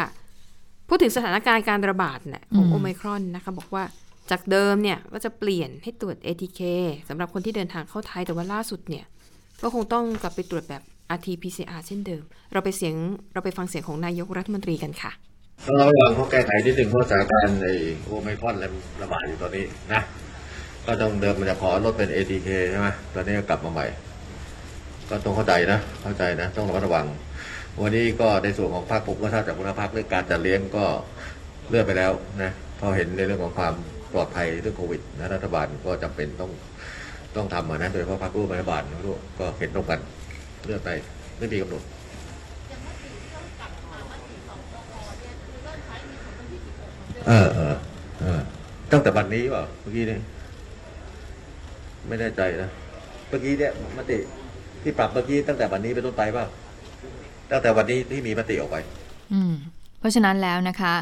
Speaker 2: พูดถึงสถานการณ์การระบาดเนี่ยของ
Speaker 1: อืม
Speaker 2: โอไมครอนนะคะบอกว่าจากเดิมเนี่ยก็จะเปลี่ยนให้ตรวจ ATK สำหรับคนที่เดินทางเข้าไทยแต่ว่าล่าสุดเนี่ย ก็คงต้องกลับไปตรวจแบบ RT-PCR เช่นเดิม เราไปเสียงเราไปฟังเสียงของนายกรัฐมนตรีกันค่ะ
Speaker 5: ต้องระวังเขาแก้ไขนิดหนึ่งเพราะสถานการณ์ในโอไมครอนระบาดอยู่ตอนนี้นะก็ต้องเดิมมันจะขอลดเป็น ATK ใช่ไหมตอนนี้ก็กลับมาใหม่ ก็ต้องเข้าใจนะเข้าใจนะ ต้องระมัดระวัง วันนี้ก็ในส่วนของภาคผมก็ทราบจากคุณภาคเรื่องการจัดเลี้ยงก็เลื่อนไปแล้วนะพราะเห็นในเรื่องของความปลอดภัยเรื่องโควิดนะรัฐบาลก็จำเป็นต้องต้องทำนะโดยเฉพาะพรรคร่วมรัฐบาลก็เห็นตรงกันเลื่อนไปไม่มีกำหนดเออเออเออตั้งแต่วันนี้เปล่าเมื่อกี้นี่ไม่แน่ใจนะเมื่อกี้เนี่ยมติที่ปรับเมื่อกี้ตั้งแต่วันนี้เป็นต้นไปเปล่า ตั้งแต่วันนี้ที่มีมติออกไป
Speaker 1: เพราะฉะนั้นแล้วนะคะ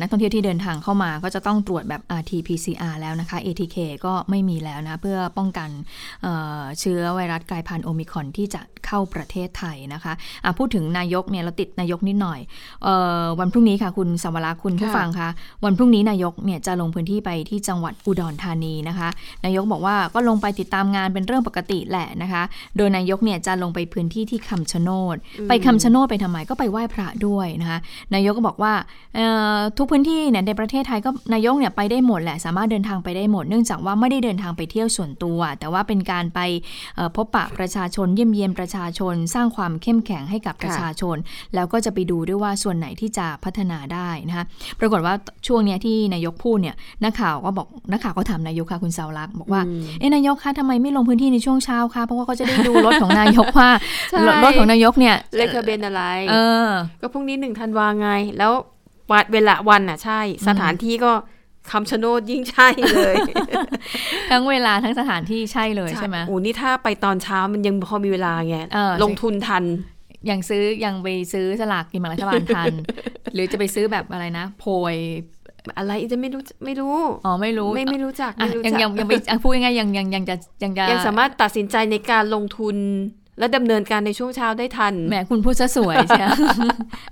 Speaker 1: นักท่องเที่ยวที่เดินทางเข้ามาก็จะต้องตรวจแบบ RT-PCR แล้วนะคะ ATK ก็ไม่มีแล้วนะ เพื่อป้องกันเเชื้อไวรัสกลายพันธุ์โอมิคอนที่จะ เข้าประเทศไทยนะคะะพูดถึงนายกเนี่ยเราติดนายกนิดหน่อยเออวันพรุ่งนี้ค่ะคุณสวรักษ์คุณผู้
Speaker 2: ค่ะ
Speaker 1: ฟังคะวันพรุ่งนี้นายกเนี่ยจะลงพื้นที่ไปที่จังหวัดอุดรธานีนะคะ นายกบอกว่าก็ลงไปติดตามงานเป็นเรื่องปกติแหละนะคะ โดยนายกเนี่ยจะลงไปพื้นที่ที่คำชะโนดไปคำชะโนดไปทำไมก็ไปไหว้พระด้วยนะคะ นายกก็บอกว่าเอ่อทุกพื้นที่เนี่ยในประเทศไทยก็นายกเนี่ยไปได้หมดแหละสามารถเดินทางไปได้หมด เนื่องจากว่าไม่ได้เดินทางไปเที่ยวส่วนตัว แต่ว่าเป็นการไปเอ่อพบปะประชาชนเยี่ยมเยียนประชาชน สร้างความเข้มแข็งให้กับประชาชน แล้วก็จะไปดูด้วยว่าส่วนไหนที่จะพัฒนาได้นะคะปรากฏว่าช่วงเนี้ยที่นายกพูดเนี่ยนักข่าวก็บอกนักข่าวก็ถามนายกค่ะคุณเสาวรักษ์บอกว่า
Speaker 2: อืม
Speaker 1: เอ๊ะนายกคะทำไมไม่ลงพื้นที่ในช่วงเช้าคะเพราะว่าเขาจะได้ดูรถของนายกว่า
Speaker 2: ใช่
Speaker 1: รถรถของนายกเนี่ย
Speaker 2: เลขทะเบียนอะไร
Speaker 1: เออ
Speaker 2: ก็พรุ่งนี้หนึ่งธันวาไงแล้ววันเวลาวันน่ะใช่ สถานที่ก็ คำชะโนดยิ่งใช่เลย
Speaker 1: ทั้งเวลาทั้งสถานที่ใช่เลยใช่ไหม
Speaker 2: โอ้นี่ถ้าไปตอนเช้ามันยังพอมีเวลาไง
Speaker 1: เออ
Speaker 2: ลงทุนทัน
Speaker 1: ยังซื้อยังไปซื้อสลากกินแบ่งรัฐบาลทัน หรือจะไปซื้อแบบอะไรนะโพย
Speaker 2: อะไรจะไม่รู้ไม่รู้
Speaker 1: อ๋อไม่รู้
Speaker 2: ไม่ไม่รู้จัก
Speaker 1: อะ
Speaker 2: ไม่รู้
Speaker 1: ยัง
Speaker 2: จัก
Speaker 1: ยังยังไปอะพูดง่ายๆยังยังยังจะยังจะ
Speaker 2: ยังสามารถตัดสินใจในการลงทุน และดำเนินการในช่วงเช้าได้ทัน
Speaker 1: แหมคุณพูดซะสวยใช่ไหม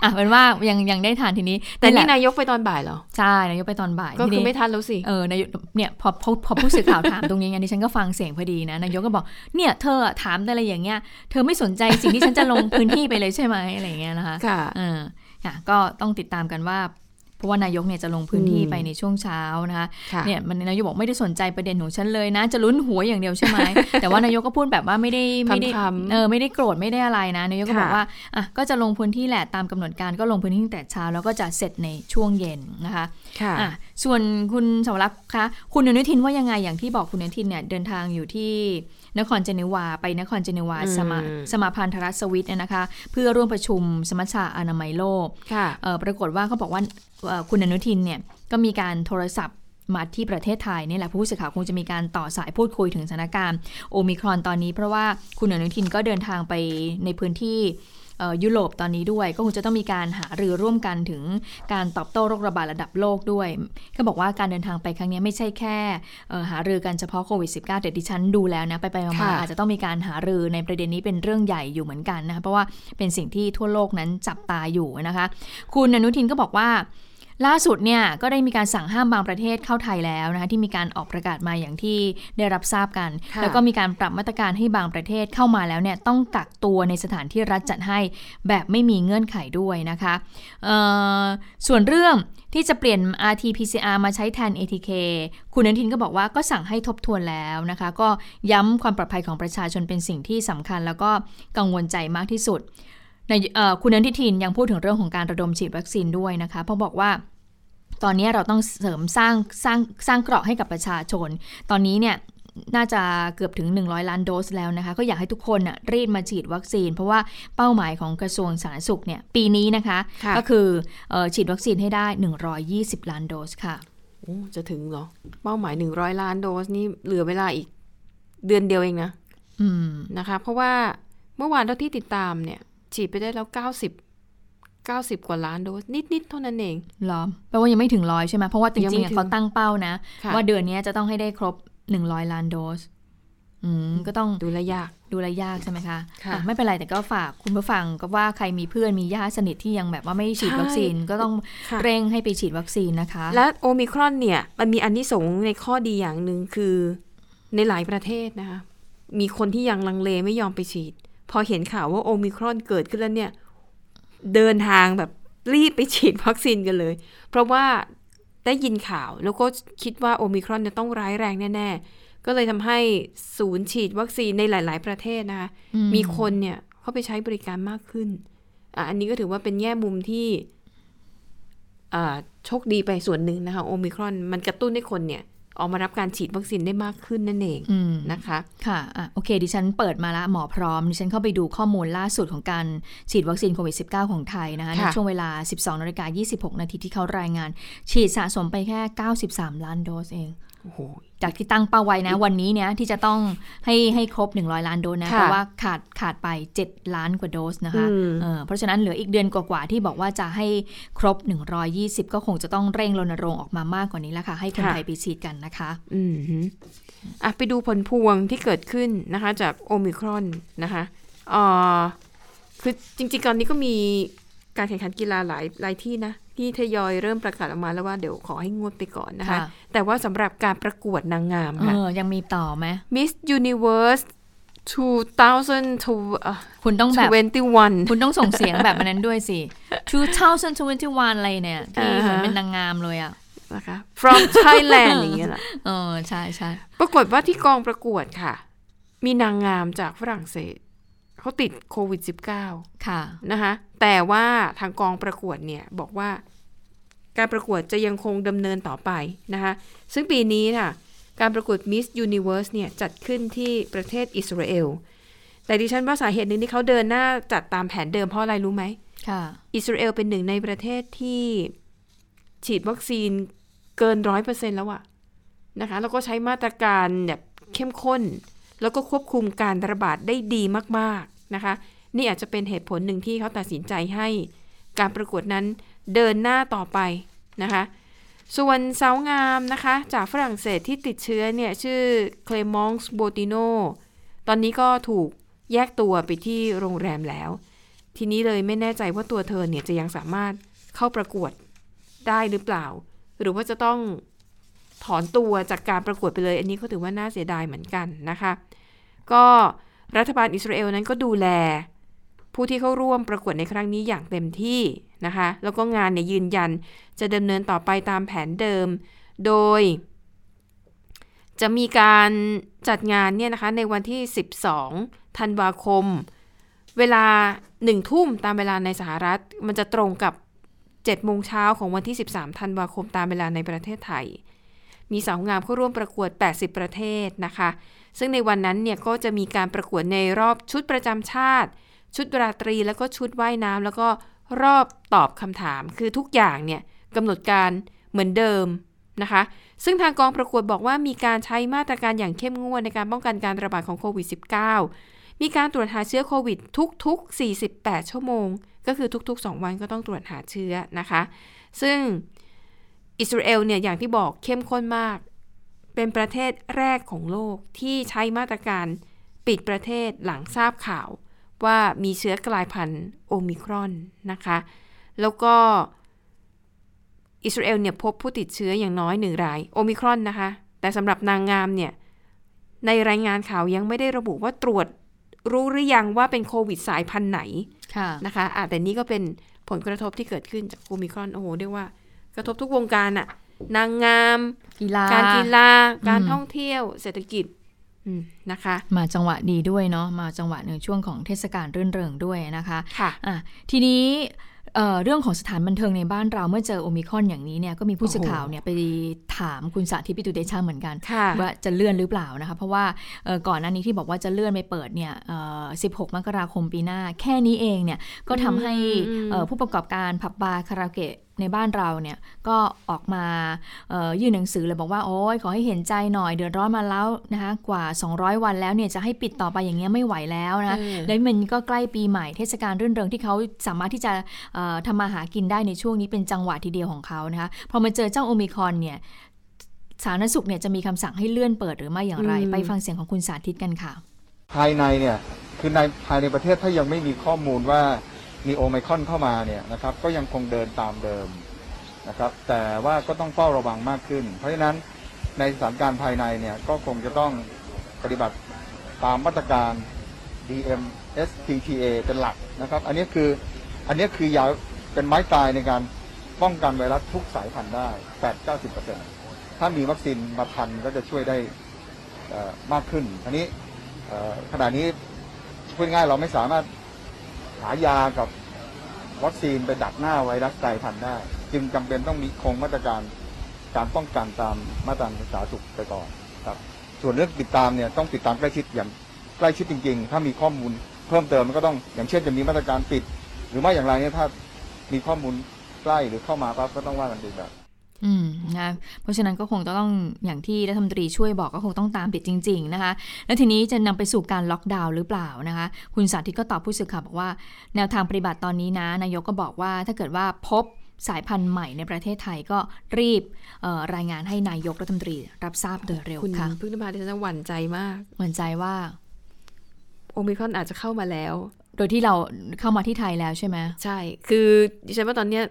Speaker 1: อะเป็นว่ายังยังได้ทานทีนี้
Speaker 2: แต่นี่
Speaker 1: แหละ
Speaker 2: นายกไปตอนบ่ายเหรอ
Speaker 1: ใช่ นายกไปตอนบ่าย
Speaker 2: ก็
Speaker 1: ที
Speaker 2: คือ
Speaker 1: นี้
Speaker 2: ไม่ทันแล้วสิ
Speaker 1: เออนายกเนี่ยพอพอพอผู้สื่อข่าวถามตรงนี้ไงดิฉันก็ฟังเสียงพอดีนะ นายกก็บอกเนี่ยเธอถามอะไรอย่างเงี้ย เธอไม่สนใจสิ่งที่ฉันจะลงพื้นที่ไปเลยใช่ไหมอะไรอย่างเงี้ยนะคะ
Speaker 2: ค่ะ
Speaker 1: เออค่ะก็ต้องติดตามกันว่า เพราะว่านายกเนี่ยจะลงพื้นที่
Speaker 2: อืม
Speaker 1: ไปในช่วงเช้านะคะ
Speaker 2: ค่ะ
Speaker 1: เนี่ยมันนายกบอกไม่ได้สนใจประเด็นของฉันเลยนะ จะลุ้นหัวยอย่างเดียวใช่ไหมแต่ว่านายกก็พูดแบบว่าไม่ได้ไม่ได้
Speaker 2: คำๆ
Speaker 1: เออไม่ได้โกรธไม่ได้อะไรนะนายกก็
Speaker 2: ค่ะ
Speaker 1: บอกว่าอะก็จะลงพื้นที่แหละตามกำหนดการก็ลงพื้นที่ตั้งแต่เช้าแล้วก็จะเสร็จในช่วงเย็นนะคะ
Speaker 2: ค่ะ
Speaker 1: อะ ส่วนคุณสวรักษ์คะคุณอนุทินว่ายังไงอย่างที่บอกคุณอนุทินเนี่ยเดินทางอยู่ที่นครเจนีวา ไปนครเจนีวา
Speaker 2: อืม
Speaker 1: สมาสมาพันธรัฐสวิตเนี่ยนะคะ เพื่อร่วมประชุมสมัชชาอนามัยโลก
Speaker 2: ค่ะ
Speaker 1: เอ่อปรากฏว่าเขาบอกว่าเอ่อคุณอนุทินเนี่ยก็มีการโทรศัพท์มาที่ประเทศไทยนี่แหละผู้สื่อข่าวคงจะมีการต่อสายพูดคุยถึงสถานการณ์โอมิครอนตอนนี้เพราะว่าคุณอนุทินก็เดินทางไปในพื้นที่เอ่อ ยุโรปตอนนี้ด้วย ก็คงจะต้องมีการหารือร่วมกันถึงการตอบโต้โรคระบาดระดับโลกด้วยเขาบอกว่าการเดินทางไปครั้งนี้ไม่ใช่แค่เอ่อหารือกันเฉพาะโควิด -19 แต่ดิฉันดูแล้วนะ ไปไปๆมา
Speaker 2: ค่ะ
Speaker 1: ๆอาจจะต้องมีการหารือในประเด็นนี้เป็นเรื่องใหญ่อยู่เหมือนกันนะคะเพราะว่าเป็นสิ่งที่ทั่วโลกนั้นจับตาอยู่นะคะ คุณอนุทินก็บอกว่า ล่าสุดเนี่ยก็ได้มีการสั่งห้ามบางประเทศเข้าไทยแล้วนะคะที่มีการออกประกาศมาอย่างที่ได้รับทราบกัน
Speaker 2: ค่ะ
Speaker 1: แล้วก็มีการปรับมาตรการให้บางประเทศเข้ามาแล้วเนี่ยต้องกักตัวในสถานที่รัฐจัดให้แบบไม่มีเงื่อนไขด้วยนะคะเอ่อส่วนเรื่องที่จะเปลี่ยน RT-PCR มาใช้แทน ATK คุณอนุทินก็บอกว่าก็สั่งให้ทบทวนแล้วนะคะ ก็ย้ำความปลอดภัยของประชาชนเป็นสิ่งที่สำคัญ แล้วก็กังวลใจมากที่สุด ในเอ่อคุณอนุทินยังพูดถึงเรื่องของการระดมฉีดวัคซีนด้วยนะคะเพราะบอกว่าตอนนี้เราต้องเสริมสร้างสร้างสร้างเกราะให้กับประชาชน ตอนนี้เนี่ยน่าจะเกือบถึง 100 ล้านโดสแล้วนะคะ ก็อยากให้ทุกคนน่ะรีบมาฉีดวัคซีน เพราะว่าเป้าหมายของกระทรวงสาธารณสุขเนี่ยปีนี้นะคะ
Speaker 2: ค่ะ
Speaker 1: ก็คือเออฉีดวัคซีนให้ได้ 120 ล้านโดสค่ะ
Speaker 2: โอ้จะถึงเหรอ เป้าหมายหนึ่งร้อยล้านโดสนี่เหลือเวลาอีกเดือนเดียวเองนะ
Speaker 1: อืม
Speaker 2: นะคะ เพราะว่าเมื่อวานเท่าที่ติดตามเนี่ย ฉีดไปได้แล้วเก้าสิบเก้าสิบกว่าล้านโดสนิด ๆ เท่านั้นเอง
Speaker 1: เหรอแปลว่ายังไม่ถึงร้อยใช่ไหมเพราะว่าจ
Speaker 2: ยัง
Speaker 1: ริงๆ
Speaker 2: ไม่
Speaker 1: อะ
Speaker 2: ถึง
Speaker 1: เขาตั้งเป้านะ
Speaker 2: ค่ะ
Speaker 1: ว่าเดือนนี้จะต้องให้ได้ครบ100ล้านโดสอืมก็ต้อง
Speaker 2: ดูแลยาก
Speaker 1: ดูแลยากใช่ไหมคะ
Speaker 2: ค่ะ
Speaker 1: อะไม่เป็นไรแต่ก็ฝากคุณผู้ฟังก็ว่าใครมีเพื่อนมีญาติสนิทที่ยังแบบว่าไม่ฉีด
Speaker 2: ใช่
Speaker 1: วัคซีนก็ต้อง
Speaker 2: ค่ะ
Speaker 1: เร่งให้ไปฉีดวัคซีนนะคะ
Speaker 2: และโอมิครอนเนี่ย มันมีอันที่สงส์ในข้อดีอย่างหนึ่งคือในหลายประเทศนะคะมีคนที่ยังลังเลไม่ยอมไปฉีด พอเห็นข่าวว่าโอมิครอนเกิดขึ้นแล้วเนี่ย เดินทางแบบรีบไปฉีดวัคซีนกันเลย เพราะว่าได้ยินข่าวแล้วก็คิดว่าโอมิครอนจะต้องร้ายแรงแน่ๆ ก็เลยทำให้ศูนย์ฉีดวัคซีนในหลาย ๆ ประเทศนะคะ
Speaker 1: อืม
Speaker 2: มีคนเนี่ยเข้าไปใช้บริการมากขึ้นอะอันนี้ก็ถือว่าเป็นแง่มุมที่อ่าโชคดีไปส่วนหนึ่งนะคะ โอมิครอนมันกระตุ้นให้คนเนี่ย ออกมารับการฉีดวัคซีนได้มากขึ้นนั่นเอง
Speaker 1: อืม
Speaker 2: นะคะ
Speaker 1: ค่ะอะโอเค ดิฉันเปิดมาละหมอพร้อม ดิฉันเข้าไปดูข้อมูลล่าสุดของการฉีดวัคซีนโควิด -19 ของไทยนะคะใน
Speaker 2: ค่ะ
Speaker 1: ช่วงเวลา 12นาฬิกา26 นาทีที่เขารายงาน ฉีดสะสมไปแค่ 93 ล้านโดสเอง
Speaker 2: โอ้โห
Speaker 1: จากที่ตั้งเป้าไว้นะ วันนี้เนี่ยที่จะต้องให้ให้ครบ 100 ล้านโดสนะ
Speaker 2: ค่ะ
Speaker 1: แต่ว่าขาดขาดไป 7 ล้านกว่าโดสนะคะ
Speaker 2: อืม
Speaker 1: เออเพราะฉะนั้นเหลืออีกเดือนกว่าๆที่บอกว่าจะให้ครบ 120 ก็คงจะต้องเร่งรณรงค์ออกมามากกว่านี้แล้วค่ะ ให้คนไทยไปฉีดกันนะคะ
Speaker 2: อืมฮึอะไปดูผลพวงที่เกิดขึ้นนะคะ จากโอมิครอนนะคะเอ่อคือจริงๆตอนนี้ก็มีการแข่งขันกีฬาหลายหลายที่นะ ที่ทยอยเริ่มประกาศออกมาแล้วว่าเดี๋ยวขอให้งดไปก่อนนะคะ
Speaker 1: ค่ะ
Speaker 2: แต่ว่าสำหรับการประกวดนางงาม
Speaker 1: เอ
Speaker 2: ค่ะ
Speaker 1: อยังมีต่อไหม
Speaker 2: Miss Universe 2021
Speaker 1: คุณต้องแบบคุณต้องส่งเสียงแบบนั้นด้วยสิ 2021 อะไรเนี่ยที่เหมือนเป็นนางงามเลยอะ
Speaker 2: นะคะ from Thailand อย่างเงี้ยแหละ
Speaker 1: เออใช่ใช่
Speaker 2: ปรากฏว่าที่กองประกวดค่ะ มีนางงามจากฝรั่งเศส เขาติดโควิด -19
Speaker 1: ค่ะ
Speaker 2: นะคะแต่ว่าทางกองประกวดเนี่ยบอกว่าการประกวดจะยังคงดำเนินต่อไปนะคะซึ่งปีนี้ค่ะการประกวด Miss Universe เนี่ยจัดขึ้นที่ประเทศอิสราเอล แต่ดิฉันว่าสาเหตุหนึ่งที่เขาเดินหน้าจัดตามแผนเดิมเพราะอะไรรู้ไหม
Speaker 1: ค่ะ
Speaker 2: อิสราเอลเป็นหนึ่งในประเทศที่ฉีดวัคซีนเกินร้อยเปอร์เซ็นแล้วอะนะคะ แล้วก็ใช้มาตรการแบบเข้มข้น แล้วก็ควบคุมการระบาดได้ดีมากๆนะคะ นี่อาจจะเป็นเหตุผลหนึ่งที่เขาตัดสินใจให้การประกวดนั้นเดินหน้าต่อไปนะคะ ส่วนสาวงามนะคะ จากฝรั่งเศสที่ติดเชื้อเนี่ยชื่อเคลมองส์โบติโนตอนนี้ก็ถูกแยกตัวไปที่โรงแรมแล้ว ทีนี้เลยไม่แน่ใจว่าตัวเธอเนี่ยจะยังสามารถเข้าประกวดได้หรือเปล่า หรือว่าจะต้อง ถอนตัวจากการประกวดไปเลย อันนี้ก็ถือว่าน่าเสียดายเหมือนกันนะคะ ก็รัฐบาลอิสราเอลนั้นก็ดูแล ผู้ที่เข้าร่วมประกวดในครั้งนี้อย่างเต็มที่นะคะ แล้วก็งานเนี่ยยืนยันจะดำเนินต่อไปตามแผนเดิม โดย จะมีการจัดงานเนี่ยนะคะในวันที่ 12 ธันวาคม เวลาหนึ่งทุ่มตามเวลาในสหรัฐ มันจะตรงกับ7โมงเช้าของวันที่ 13 ธันวาคมตามเวลาในประเทศไทย มีสาวงามเข้าร่วมประกวด 80 ประเทศนะคะ ซึ่งในวันนั้นเนี่ยก็จะมีการประกวดในรอบชุดประจำชาติ ชุดราตรีแล้วก็ชุดว่ายน้ำแล้วก็รอบตอบคำถาม คือทุกอย่างเนี่ยกำหนดการเหมือนเดิมนะคะ ซึ่งทางกองประกวดบอกว่ามีการใช้มาตรการอย่างเข้มงวดในการป้องกันการระบาดของโควิด -19 มีการตรวจหาเชื้อโควิดทุกๆ 48 ชั่วโมง ก็คือทุกๆ 2 วันก็ต้องตรวจหาเชื้อนะคะ ซึ่ง อิสราเอลเนี่ยอย่างที่บอกเข้มข้นมาก เป็นประเทศแรกของโลกที่ใช้มาตรการปิดประเทศหลังทราบข่าว ว่ามีเชื้อกลายพันธุ์โอมิครอนนะคะ แล้วก็อิสราเอลเนี่ยพบผู้ติดเชื้ออย่างน้อยหนึ่งรายโอมิครอนนะคะ แต่สำหรับนางงามเนี่ยในรายงานข่าวยังไม่ได้ระบุว่าตรวจรู้หรือยังว่าเป็นโควิดสายพันธุ์ไหน
Speaker 1: ค่ะ
Speaker 2: นะคะอะแต่นี่ก็เป็นผลกระทบที่เกิดขึ้นจากโอมิครอนโอ้โหเรียกว่า กระทบทุกวงการอะนางงาม
Speaker 1: กีฬา
Speaker 2: การกีฬาการ
Speaker 1: อืม
Speaker 2: ท่องเที่ยว เศรษฐกิจอืมนะคะ
Speaker 1: มาจังหวะดีด้วยเนาะมาจังหวะในช่วงของเทศกาลรื่นเริงด้วยนะคะ
Speaker 2: ค่ะ
Speaker 1: อะทีนี้เอ่อเรื่องของสถานบันเทิงในบ้านเราเมื่อเจอโอมิครอนอย่างนี้เนี่ยก็มีผู้สื่อข่าวเนี่ยไปถามคุณสาธิตปิตุเดชาเหมือนกัน
Speaker 2: ค่ะ
Speaker 1: ว่าจะเลื่อนหรือเปล่านะคะ เพราะว่าเอ่อก่อนหน้านี้ที่บอกว่าจะเลื่อนไปเปิดเนี่ยเอ่อ16 มกราคมปีหน้า แค่นี้เองเนี่ยก็ทำให้
Speaker 2: อืม
Speaker 1: เอ่อผู้ประกอบการผับบาร์คาราโอเกะ ในบ้านเราเนี่ยก็ออกมาเอ่อยื่นหนังสือเลยบอกว่าโอ้ยขอให้เห็นใจหน่อยเดือดร้อนมาแล้วนะคะกว่า 200 วันแล้วเนี่ยจะให้ปิดต่อไปอย่างเงี้ยไม่ไหวแล้วนะคะ
Speaker 2: เออ
Speaker 1: แล้วมันก็ใกล้ปีใหม่เทศกาลรื่นเริงที่เขาสามารถที่จะเอ่อทำมาหากินได้ในช่วงนี้เป็นจังหวะทีเดียวของเขานะคะพอมาเจอเจ้าโอมิครอนเนี่ยสาธารณสุขเนี่ยจะมีคำสั่งให้เลื่อนเปิดหรือไม่อย่างไร
Speaker 2: อืม
Speaker 1: ไปฟังเสียงของคุณสาธิตกันค่ะ
Speaker 3: ภายในเนี่ยคือในภายในประเทศถ้ายังไม่มีข้อมูลว่า มีโอไมคอนเข้ามาเนี่ยนะครับก็ยังคงเดินตามเดิมนะครับแต่ว่าก็ต้องเฝ้าระวังมากขึ้น เพราะฉะนั้นในสถานการณ์ภายในเนี่ยก็คงจะต้องปฏิบัติตามมาตรการ DMSTTA เป็นหลักนะครับ อันนี้คืออันนี้คือยาเป็นไม้ตายในการป้องกันไวรัสทุกสายพันธุ์ได้ 8-90%ถ้ามีวัคซีนมาทันก็จะช่วยได้มากขึ้นอันนี้ขณะนี้พูดง่ายเราไม่สามารถ หายากับวัคซีนไปดักหน้าไวรัสกลายพันธุ์ได้ จึงจำเป็นต้องมีคงมาตรการการป้องกันตามมาตรการสาธารณสุขไปก่อนครับ ส่วนเรื่องติดตามเนี่ยต้องติดตามใกล้ชิดอย่างใกล้ชิดจริง ๆ ถ้ามีข้อมูลเพิ่มเติมมันก็ต้องอย่างเช่นจะมีมาตรการปิด หรือไม่อย่างไรเนี่ยถ้ามีข้อมูลใกล้หรือเข้ามาปั๊บก็ต้องว่ากันอีแบบ
Speaker 1: อืมนะเพราะฉะนั้นก็คงต้องอย่างที่รัฐมนตรีช่วยบอกก็คงต้องตามปิดจริง ๆ นะคะ แล้วทีนี้จะนำไปสู่การล็อกดาวน์หรือเปล่านะคะ คุณสาธิตก็ตอบผู้สื่อข่าวบอกว่า แนวทางปฏิบัติตอนนี้นะนายกก็บอกว่าถ้าเกิดว่าพบสายพันธุ์ใหม่ในประเทศไทยก็รีบเอ่อรายงานให้นายกรัฐมนตรีรับทราบโดยเร็ว
Speaker 2: คุณ
Speaker 1: ค่ะ
Speaker 2: พึ่งนภาดิฉันหวั่นใจมาก
Speaker 1: เหมือนใจว่า
Speaker 2: โอโอมิครอนอาจจะเข้ามาแล้ว
Speaker 1: โดยที่เราเข้ามาที่ไทยแล้วใช่ไหม
Speaker 2: ใช่ คือดิฉันว่าตอนเนี้ย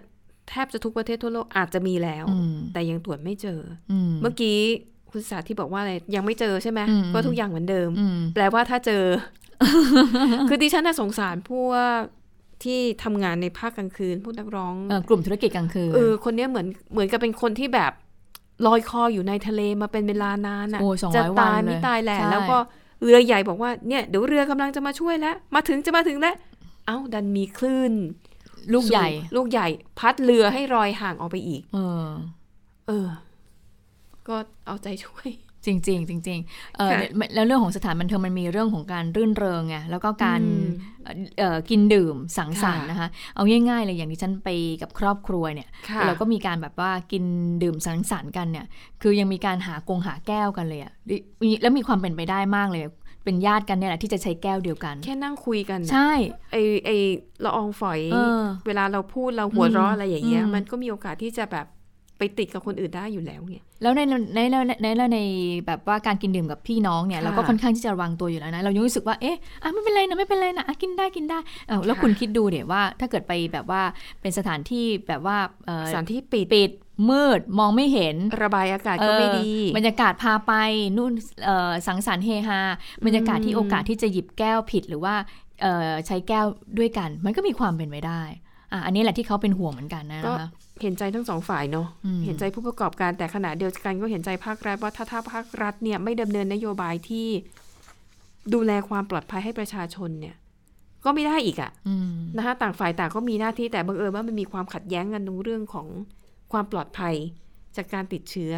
Speaker 2: แทบจะทุกประเทศทั่วโลกอาจจะมีแล้ว
Speaker 1: อืม
Speaker 2: แต่ยังตรวจไม่เจอ
Speaker 1: อืม
Speaker 2: เมื่อกี้คุณสาที่บอกว่าอะไรยังไม่เจอใช่ไหม
Speaker 1: อืม
Speaker 2: ก็ทุกอย่างเหมือนเดิม
Speaker 1: อืม
Speaker 2: แปลว่าถ้าเจอ คือดิฉันน่ะสงสารพวกที่ทำงานในภาคกลางคืนพวกนักร้อง
Speaker 1: เอ่อกลุ่มธุรกิจกลางคืน
Speaker 2: เออคนเนี้ยเหมือนเหมือนกับเป็นคนที่แบบลอยคออยู่ในทะเลมาเป็นเวลานานอะ
Speaker 1: โอ้200
Speaker 2: จะตาย
Speaker 1: วันเลย
Speaker 2: ไม่ตายแหละ
Speaker 1: ใช่
Speaker 2: แล้วก็เรือใหญ่บอกว่าเนี่ยเดี๋ยวเรือกำลังจะมาช่วยแล้ว มาถึงจะมาถึงแล้ว เอ้าดันมีคลื่น
Speaker 1: ลูกใหญ่
Speaker 2: สูงลูกใหญ่ พัดเรือให้รอยห่างออกไปอีก
Speaker 1: เออ
Speaker 2: เออ ก็เอาใจช่วย
Speaker 1: จริงๆจริงๆเออ
Speaker 2: ค่ะ
Speaker 1: แล้วเรื่องของสถานบันเทิงมันมีเรื่องของการรื่นเริงไงแล้วก็การ
Speaker 2: อืม
Speaker 1: เอ่อเอ่อกินดื่มสังสรรค์
Speaker 2: ค่ะ
Speaker 1: นะคะเอาง่ายๆเลยอย่างที่ฉันไปกับครอบครัวเนี่ย
Speaker 2: ค่ะ
Speaker 1: เราก็มีการแบบว่ากินดื่มสังสรรค์กันเนี่ย คือยังมีการหากงหาแก้วกันเลยอะดิมีแล้วมีความเป็นไปได้มากเลย เป็นญาติกันเนี่ยแหละที่จะใช้แก้วเดียวกัน
Speaker 2: แค่นั่งคุยกันน่ะ
Speaker 1: ใช่
Speaker 2: ไอไอละอองฝอย
Speaker 1: เออ
Speaker 2: เวลาเราพูดเราหัวเราะ
Speaker 1: อืม
Speaker 2: อะไรอย่างเงี้ย
Speaker 1: อืม
Speaker 2: มันก็มีโอกาสที่จะแบบ ไปติดกับคนอื่นได้อยู่แล้วไง
Speaker 1: แล้วในในในในในในแบบว่าการกินดื่มกับพี่น้องเนี่ย
Speaker 2: ค่ะ
Speaker 1: เราก็ค่อนข้างที่จะระวังตัวอยู่แล้วนะเรายังรู้สึกว่าเอ๊ะอะไม่เป็นไรนะไม่เป็นไรนะอะกินได้กินได้เอ้าแล้ว
Speaker 2: ค่ะ
Speaker 1: คุณคิดดูเดี๋ยวว่า ถ้าเกิดไปแบบว่าเป็นสถานที่แบบว่าเอ่อ
Speaker 2: สถานที่ปิด
Speaker 1: ปิดมืดมองไม่เห็น
Speaker 2: ระบายอากาศก็ไม่ดี
Speaker 1: เออบรรยากาศพาไปนู่นเอ่อสังสรรค์เฮฮาบรรยากาศที่โอกาสที่จะหยิบแก้วผิดหรือว่าเอ่อใช้แก้วด้วยกัน มันก็มีความเป็นไปได้อะอันนี้แหละที่เขาเป็นห่วงเหมือนกันนะ
Speaker 2: ก็
Speaker 1: นะคะ
Speaker 2: เห็นใจทั้งสองฝ่ายเนาะ
Speaker 1: อืม
Speaker 2: เห็นใจผู้ประกอบการแต่ขณะเดียวกันก็เห็นใจภาครัฐว่าถ้าถ้าภาครัฐเนี่ยไม่ดำเนินนโยบายที่ดูแลความปลอดภัยให้ประชาชนเนี่ย ก็ไม่ได้อีกอะ
Speaker 1: อืม
Speaker 2: นะคะต่างฝ่ายต่างก็มีหน้าที่แต่บังเอิญว่ามันมีความขัดแย้งกันตรงเรื่องของความปลอดภัยจากการติดเชื้อ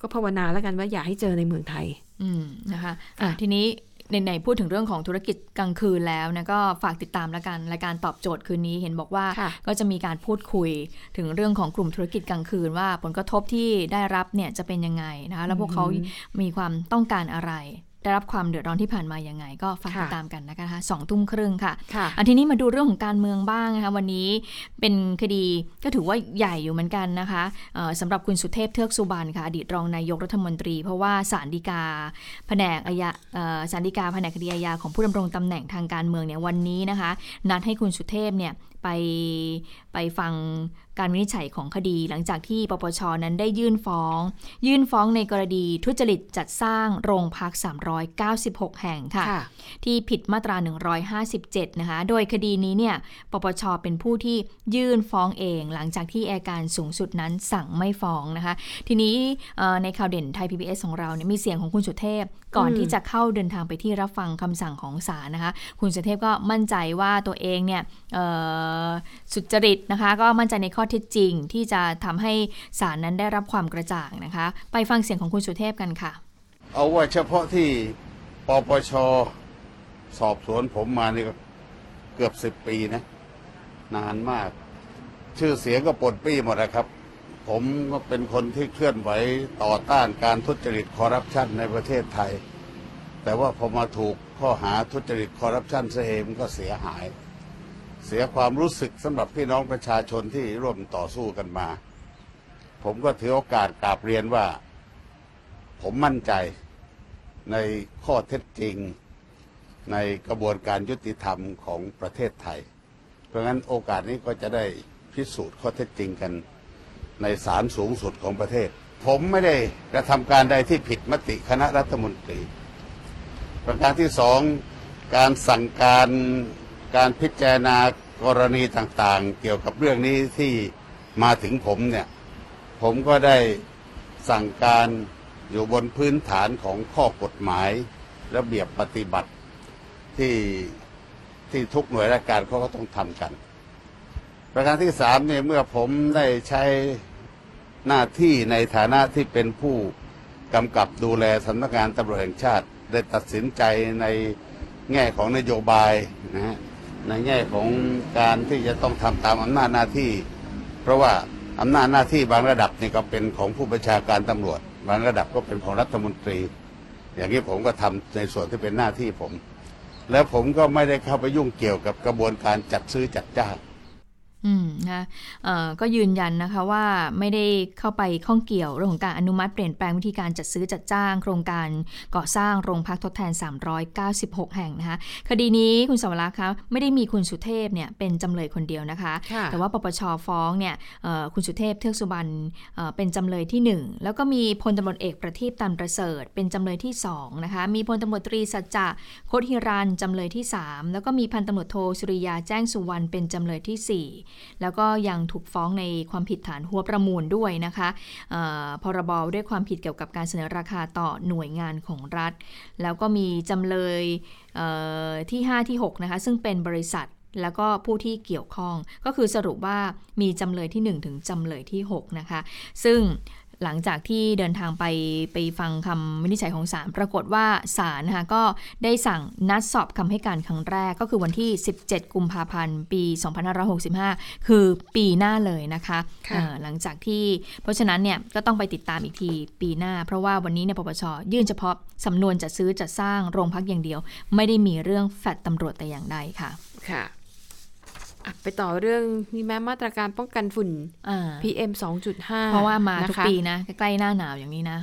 Speaker 2: ก็ภาวนาแล้วกันว่าอย่าให้เจอในเมืองไทย
Speaker 1: อืมนะคะอะทีนี้ ในๆพูดถึงเรื่องของธุรกิจกลางคืนแล้วนะก็ฝากติดตามแล้วกันรายการตอบโจทย์คืนนี้เห็นบอกว่า
Speaker 2: ค่ะ
Speaker 1: ก็จะมีการพูดคุยถึงเรื่องของกลุ่มธุรกิจกลางคืน ว่าผลกระทบที่ได้รับเนี่ยจะเป็นยังไงนะคะแล้วพวกเขามีความต้องการอะไร ได้รับความเดือดร้อนที่ผ่านมายังไง ก็ฝาก
Speaker 2: ค่ะ
Speaker 1: ติดตามกันนะคะสองทุ่มครึ่งค่ะ
Speaker 2: ค่ะ
Speaker 1: อันทีนี้มาดูเรื่องของการเมืองบ้างนะคะวันนี้เป็นคดีก็ถือว่าใหญ่อยู่เหมือนกันนะคะเอ่อสำหรับคุณสุเทพเทือกสุบรรณค่ะอดีตรองนายกรัฐมนตรี เพราะว่าศาลฎีกาแผนกอายาเอ่อศาลฎีกาแผนกคดีอาญาของผู้ดำรงตำแหน่งทางการเมืองเนี่ยวันนี้นะคะ นัดให้คุณสุเทพเนี่ยไปไปฟังการวินิจฉัยของคดี หลังจากที่ปปชนั้นได้ยื่นฟ้อง ยื่นฟ้องในกรณีทุจริตจัดสร้างโรงพัก 396 แห่งค่ะ
Speaker 2: ค่ะ
Speaker 1: ที่ผิดมาตรา 157 นะคะ โดยคดีนี้เนี่ยปปชเป็นผู้ที่ยื่นฟ้องเอง หลังจากที่อายการสูงสุดนั้นสั่งไม่ฟ้องนะคะ ทีนี้เอ่อในข่าวเด่นไทย PBS ของเราเนี่ยมีเสียงของคุณสุเทพ ก่อน
Speaker 2: อืม
Speaker 1: ที่จะเข้าเดินทางไปที่รับฟังคำสั่งของศาลนะคะ คุณสุเทพก็มั่นใจว่าตัวเองเนี่ยเอ่อสุจริตนะคะ ก็มั่นใจในข้อเท็จจริง ที่จะทำให้ศาลนั้นได้รับความกระจ่างนะคะ ไปฟังเสียงของคุณสุเทพกันค่ะ
Speaker 6: เอาว่าเฉพาะที่ปปชสอบสวนผมมานี่ก็เกือบสิบปีนะ นานมาก ชื่อเสียงก็ปนปี้หมดนะครับ ผมก็เป็นคนที่เคลื่อนไหวต่อต้านการทุจริตคอร์รัปชันในประเทศไทย แต่ว่าพอมาถูกข้อหาทุจริตคอร์รัปชันซะเองก็เสียหาย เสียความรู้สึกสำหรับพี่น้องประชาชนที่ร่วมต่อสู้กันมา ผมก็ถือโอกาสกราบเรียนว่า ผมมั่นใจในข้อเท็จจริงในกระบวนการยุติธรรมของประเทศไทย เพราะงั้นโอกาสนี้ก็จะได้พิสูจน์ข้อเท็จจริงกันในศาลสูงสุดของประเทศ ผมไม่ได้กระทำการใดที่ผิดมติคณะรัฐมนตรี ประการที่สองการสั่งการ การพิจารณากรณีต่างๆ เกี่ยวกับเรื่องนี้ที่มาถึงผมเนี่ย ผมก็ได้สั่งการอยู่บนพื้นฐานของข้อกฎหมาย ระเบียบปฏิบัติที่ที่ทุกหน่วยราชการเขาก็ต้องทำกัน ประการที่สามเนี่ยเมื่อผมได้ใช้หน้าที่ในฐานะที่เป็นผู้กำกับดูแลสำนักงานตำรวจแห่งชาติ ได้ตัดสินใจในแง่ของนโยบายนะฮะ ในแง่ของการที่จะต้องทำตามอำนาจหน้าที่ เพราะว่าอำนาจหน้าที่บางระดับนี่ก็เป็นของผู้บัญชาการตำรวจ บางระดับก็เป็นของรัฐมนตรี อย่างนี้ผมก็ทำในส่วนที่เป็นหน้าที่ผม แล้วผมก็ไม่ได้เข้าไปยุ่งเกี่ยวกับกระบวนการจัดซื้อจัดจ้าง
Speaker 1: อืมนะคะเอ่อก็ยืนยันนะคะว่าไม่ได้เข้าไปข้องเกี่ยวเรื่องของการอนุมัติเปลี่ยนแปลงวิธีการจัดซื้อจัดจ้าง โครงการก่อสร้างโรงพักทดแทน 396 แห่งนะคะคดีนี้คุณสวรักษ์คะไม่ได้มีคุณสุเทพเนี่ยเป็นจำเลยคนเดียวนะคะ
Speaker 2: ค่ะ
Speaker 1: แต่ว่าปปชฟ้องเนี่ยเอ่อคุณสุเทพเทือกสุบรรณเอ่อเป็นจำเลยที่ 1 แล้วก็มีพลตำรวจเอกประทีปตันประเสริฐ เป็นจำเลยที่2นะคะมีพลตำรวจตรีสัจจะโคตรฮิรันจำเลยที่ 3 แล้วก็มีพันตำรวจโทสุริยาแจ้งสุวรรณเป็นจำเลยที่ 4แล้วก็ยังถูกฟ้องในความผิดฐานหัวประมูลด้วยนะคะพรบด้วยความผิดเกี่ยวกับการเสนอราคาต่อหน่วยงานของรัฐ แล้วก็มีจำเลยเอ่อที่ 5 ที่ 6 นะคะ ซึ่งเป็นบริษัทแล้วก็ผู้ที่เกี่ยวข้องก็คือสรุปว่ามีจำเลยที่ 1 ถึงจำเลยที่ 6 นะคะ ซึ่ง หลังจากที่เดินทางไปไปฟังคำวินิจฉัยของศาลปรากฏว่าศาลนะคะก็ได้สั่งนัดสอบคำให้การครั้งแรกก็คือวันที่ 17 กุมภาพันธ์ ปี 2565 คือปีหน้าเลยนะคะ
Speaker 2: ค่ะ
Speaker 1: เอ่อหลังจากที่เพราะฉะนั้นเนี่ยก็ต้องไปติดตามอีกทีปีหน้า เพราะว่าวันนี้เนี่ยปปชยื่นเฉพาะสำนวนจัดซื้อจัดสร้างโรงพักอย่างเดียว ไม่ได้มีเรื่องแฟดตำรวจแต่อย่างใดค่ะ
Speaker 2: ค่ะอะ ไปต่อเรื่องนี่แม้มาตรการป้องกันฝุ่น
Speaker 1: อ่า
Speaker 2: PM 2.5
Speaker 1: เพราะว่ามาทุก
Speaker 2: นะคะ
Speaker 1: ปีนะ ใกล้ๆหน้าหนาวอย่างนี้นะ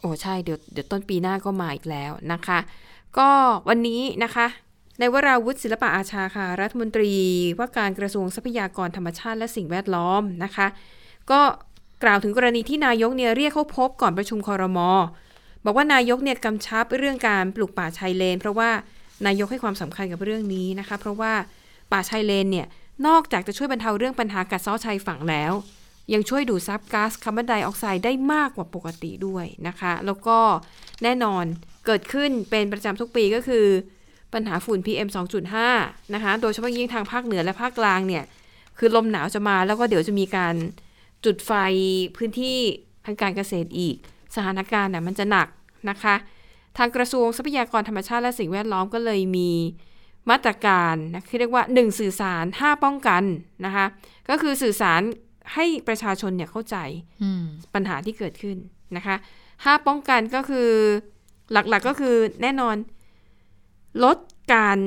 Speaker 2: โอ้ใช่เดี๋ยวเดี๋ยวต้นปีหน้าก็มาอีกแล้วนะคะ ก็วันนี้นะคะในวราวุฒิศิลปะอาชาค่ะ รัฐมนตรีว่าการกระทรวงทรัพยากรธรรมชาติและสิ่งแวดล้อมนะคะ ก็กล่าวถึงกรณีที่นายกเนี่ยเรียกเข้าพบก่อนประชุมคอรมอบอกว่านายกเนี่ยกำชับเรื่องการปลูกป่าชายเลน เพราะว่านายกให้ความสำคัญกับเรื่องนี้นะคะ เพราะว่าป่าชายเลนเนี่ย นอกจากจะช่วยบรรเทาเรื่องปัญหากัดเซาะชายฝั่งแล้ว ยังช่วยดูดซับก๊าซคาร์บอนไดออกไซด์ได้มากกว่าปกติด้วยนะคะ แล้วก็แน่นอนเกิดขึ้นเป็นประจำทุกปีก็คือ ปัญหาฝุ่น PM 2.5 นะคะ โดยเฉพาะยิ่งทางภาคเหนือและภาคกลางเนี่ย คือลมหนาวจะมาแล้วก็เดี๋ยวจะมีการจุดไฟพื้นที่ทางการเกษตรอีก สถานการณ์น่ะมันจะหนักนะคะ ทางกระทรวงทรัพยากรธรรมชาติและสิ่งแวดล้อมก็เลยมี มาตรการนะที่เรียกว่า 1 สื่อสาร 5 ป้องกันนะคะก็คือสื่อสารให้ประชาชนเนี่ยเข้าใจ
Speaker 1: อืม
Speaker 2: ปัญหาที่เกิดขึ้นนะคะห้าป้องกันก็คือหลักๆก็คือแน่นอน ลดการ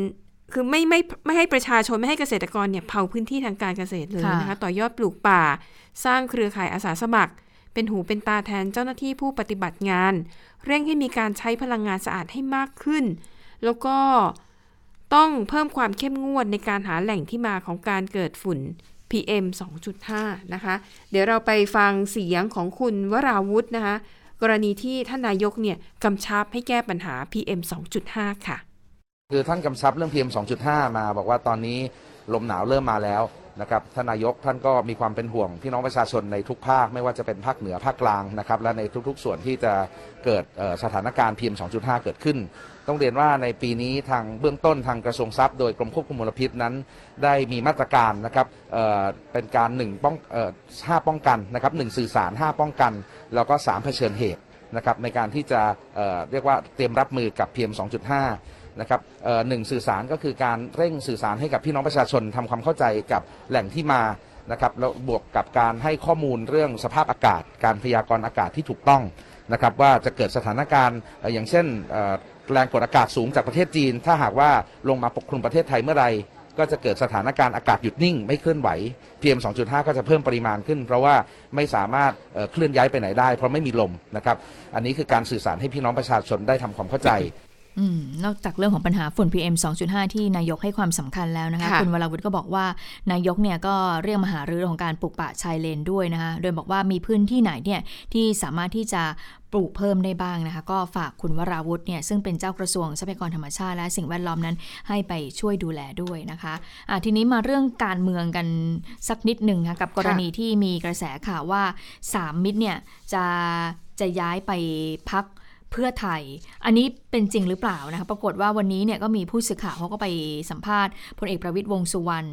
Speaker 2: คือไม่ไม่ไม่ให้ประชาชนไม่ให้เกษตรกรเนี่ยเผาพื้นที่ทางการเกษตรเลย
Speaker 1: ค่ะ
Speaker 2: นะคะต่อยอดปลูกป่า สร้างเครือข่ายอาสาสมัคร เป็นหูเป็นตาแทนเจ้าหน้าที่ผู้ปฏิบัติงาน เร่งให้มีการใช้พลังงานสะอาดให้มากขึ้น แล้วก็ ต้องเพิ่มความเข้มงวดในการหาแหล่งที่มาของการเกิดฝุ่น PM 2.5 นะคะ เดี๋ยวเราไปฟังเสียงของคุณวราวุธนะคะ กรณีที่ท่านนายกเนี่ยกำชับให้แก้ปัญหา PM 2.5 ค่ะ
Speaker 7: คือท่านกำชับเรื่อง PM 2.5 มา บอกว่าตอนนี้ลมหนาวเริ่มมาแล้วนะครับท่านนายกท่านก็มีความเป็นห่วงพี่น้องประชาชนในทุกภาคไม่ว่าจะเป็นภาคเหนือภาคกลางนะครับและในทุกๆ ส่วนที่จะเกิดสถานการณ์ PM 2.5 เกิดขึ้น ต้องเรียนว่าในปีนี้ทางเบื้องต้นทางกระทรวงทรัพย์โดยกรมควบคุมมลพิษนั้น ได้มีมาตรการนะครับเเป็นการหนึ่งป้องห้าป้องกันนะครับหนึ่งสื่อสารห้าป้องกัน แล้วก็สามเผชิญเหตุนะครับในการที่จะเเรียกว่าเตรียมรับมือกับ PM 2.5นะครับหนึ่งสื่อสารก็คือการเร่งสื่อสารให้กับพี่น้องประชาชนทำความเข้าใจกับแหล่งที่มานะครับแล้วบวกกับการให้ข้อมูลเรื่องสภาพอากาศ การพยากรณ์อากาศที่ถูกต้องนะครับว่าจะเกิดสถานการณ์อย่างเช่น แรงกดอากาศสูงจากประเทศจีน ถ้าหากว่าลงมาปกคลุมประเทศไทยเมื่อไรก็จะเกิดสถานการณ์อากาศหยุดนิ่งไม่เคลื่อนไหว PM 2.5 ก็จะเพิ่มปริมาณขึ้น เพราะว่าไม่สามารถเคลื่อนย้ายไปไหนได้ เพราะไม่มีลมนะครับ อันนี้คือการสื่อสารให้พี่น้องประชาชนได้ทำความเข้าใจ
Speaker 1: นอกจากเรื่องของปัญหาฝุ่น PM 2.5 ที่นายกให้ความสำคัญแล้วนะคะ
Speaker 2: ค่ะ
Speaker 1: คุณวราวุฒิก็บอกว่านายกเนี่ยก็เรียกมาหารือเรื่องของการปลูกป่าชายเลนด้วยนะคะโดยบอกว่ามีพื้นที่ไหนเนี่ยที่สามารถที่จะปลูกเพิ่มได้บ้างนะคะก็ฝากคุณวราวุฒิเนี่ยซึ่งเป็นเจ้ากระทรวงทรัพยากรธรรมชาติและสิ่งแวดล้อมนั้นให้ไปช่วยดูแลด้วยนะคะอะทีนี้มาเรื่องการเมืองกันสักนิดหนึ่งค่ะกับกรณีที่มีกระแสข่าวว่าสามมิตรเนี่ยจะจะย้ายไปพัก เพื่อไทย อันนี้เป็นจริงหรือเปล่านะคะ ปรากฏว่าวันนี้เนี่ยก็มีผู้สื่อข่าวเขาก็ไปสัมภาษณ์พลเอกประวิตยวงษ์สุวรรณ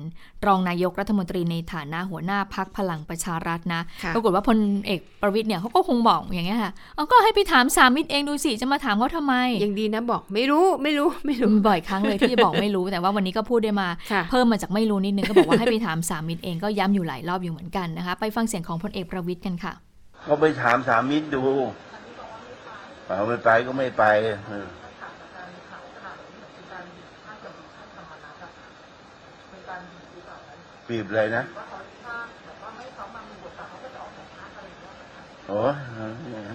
Speaker 1: รองนายกรัฐมนตรีในฐานะหัวหน้าพักพลังประชารัฐนะ
Speaker 2: ค่ะ
Speaker 1: ปรากฏว่าพลเอกประวิตยเนี่ยเขาก็คงบอกอย่างเงี้ยค่ะเอาก็ให้ไปถามสามมิตรเองดูสิ จะมาถามเขาทำไม
Speaker 2: ยังดีนะบอกไม่รู้ไม่รู้ไม่รู้
Speaker 1: บ่อยครั้งเลยที่จะบอกไม่รู้ แต่ว่าวันนี้ก็พูดได้มา
Speaker 2: ค่ะ
Speaker 1: เพิ่มมาจากไม่รู้นิดนึงก็บอกว่าให้ไปถามสามมิตรเองก็ย้ำอยู่หลายรอบอยู่เหมือนกันนะคะ ไปฟังเสียงของพลเอกประวิตยกันค่ะ
Speaker 8: ก็ไปถามสามิตรดู ป่าไม่ไปก็ไม่ไปปีบเลยนะโอ้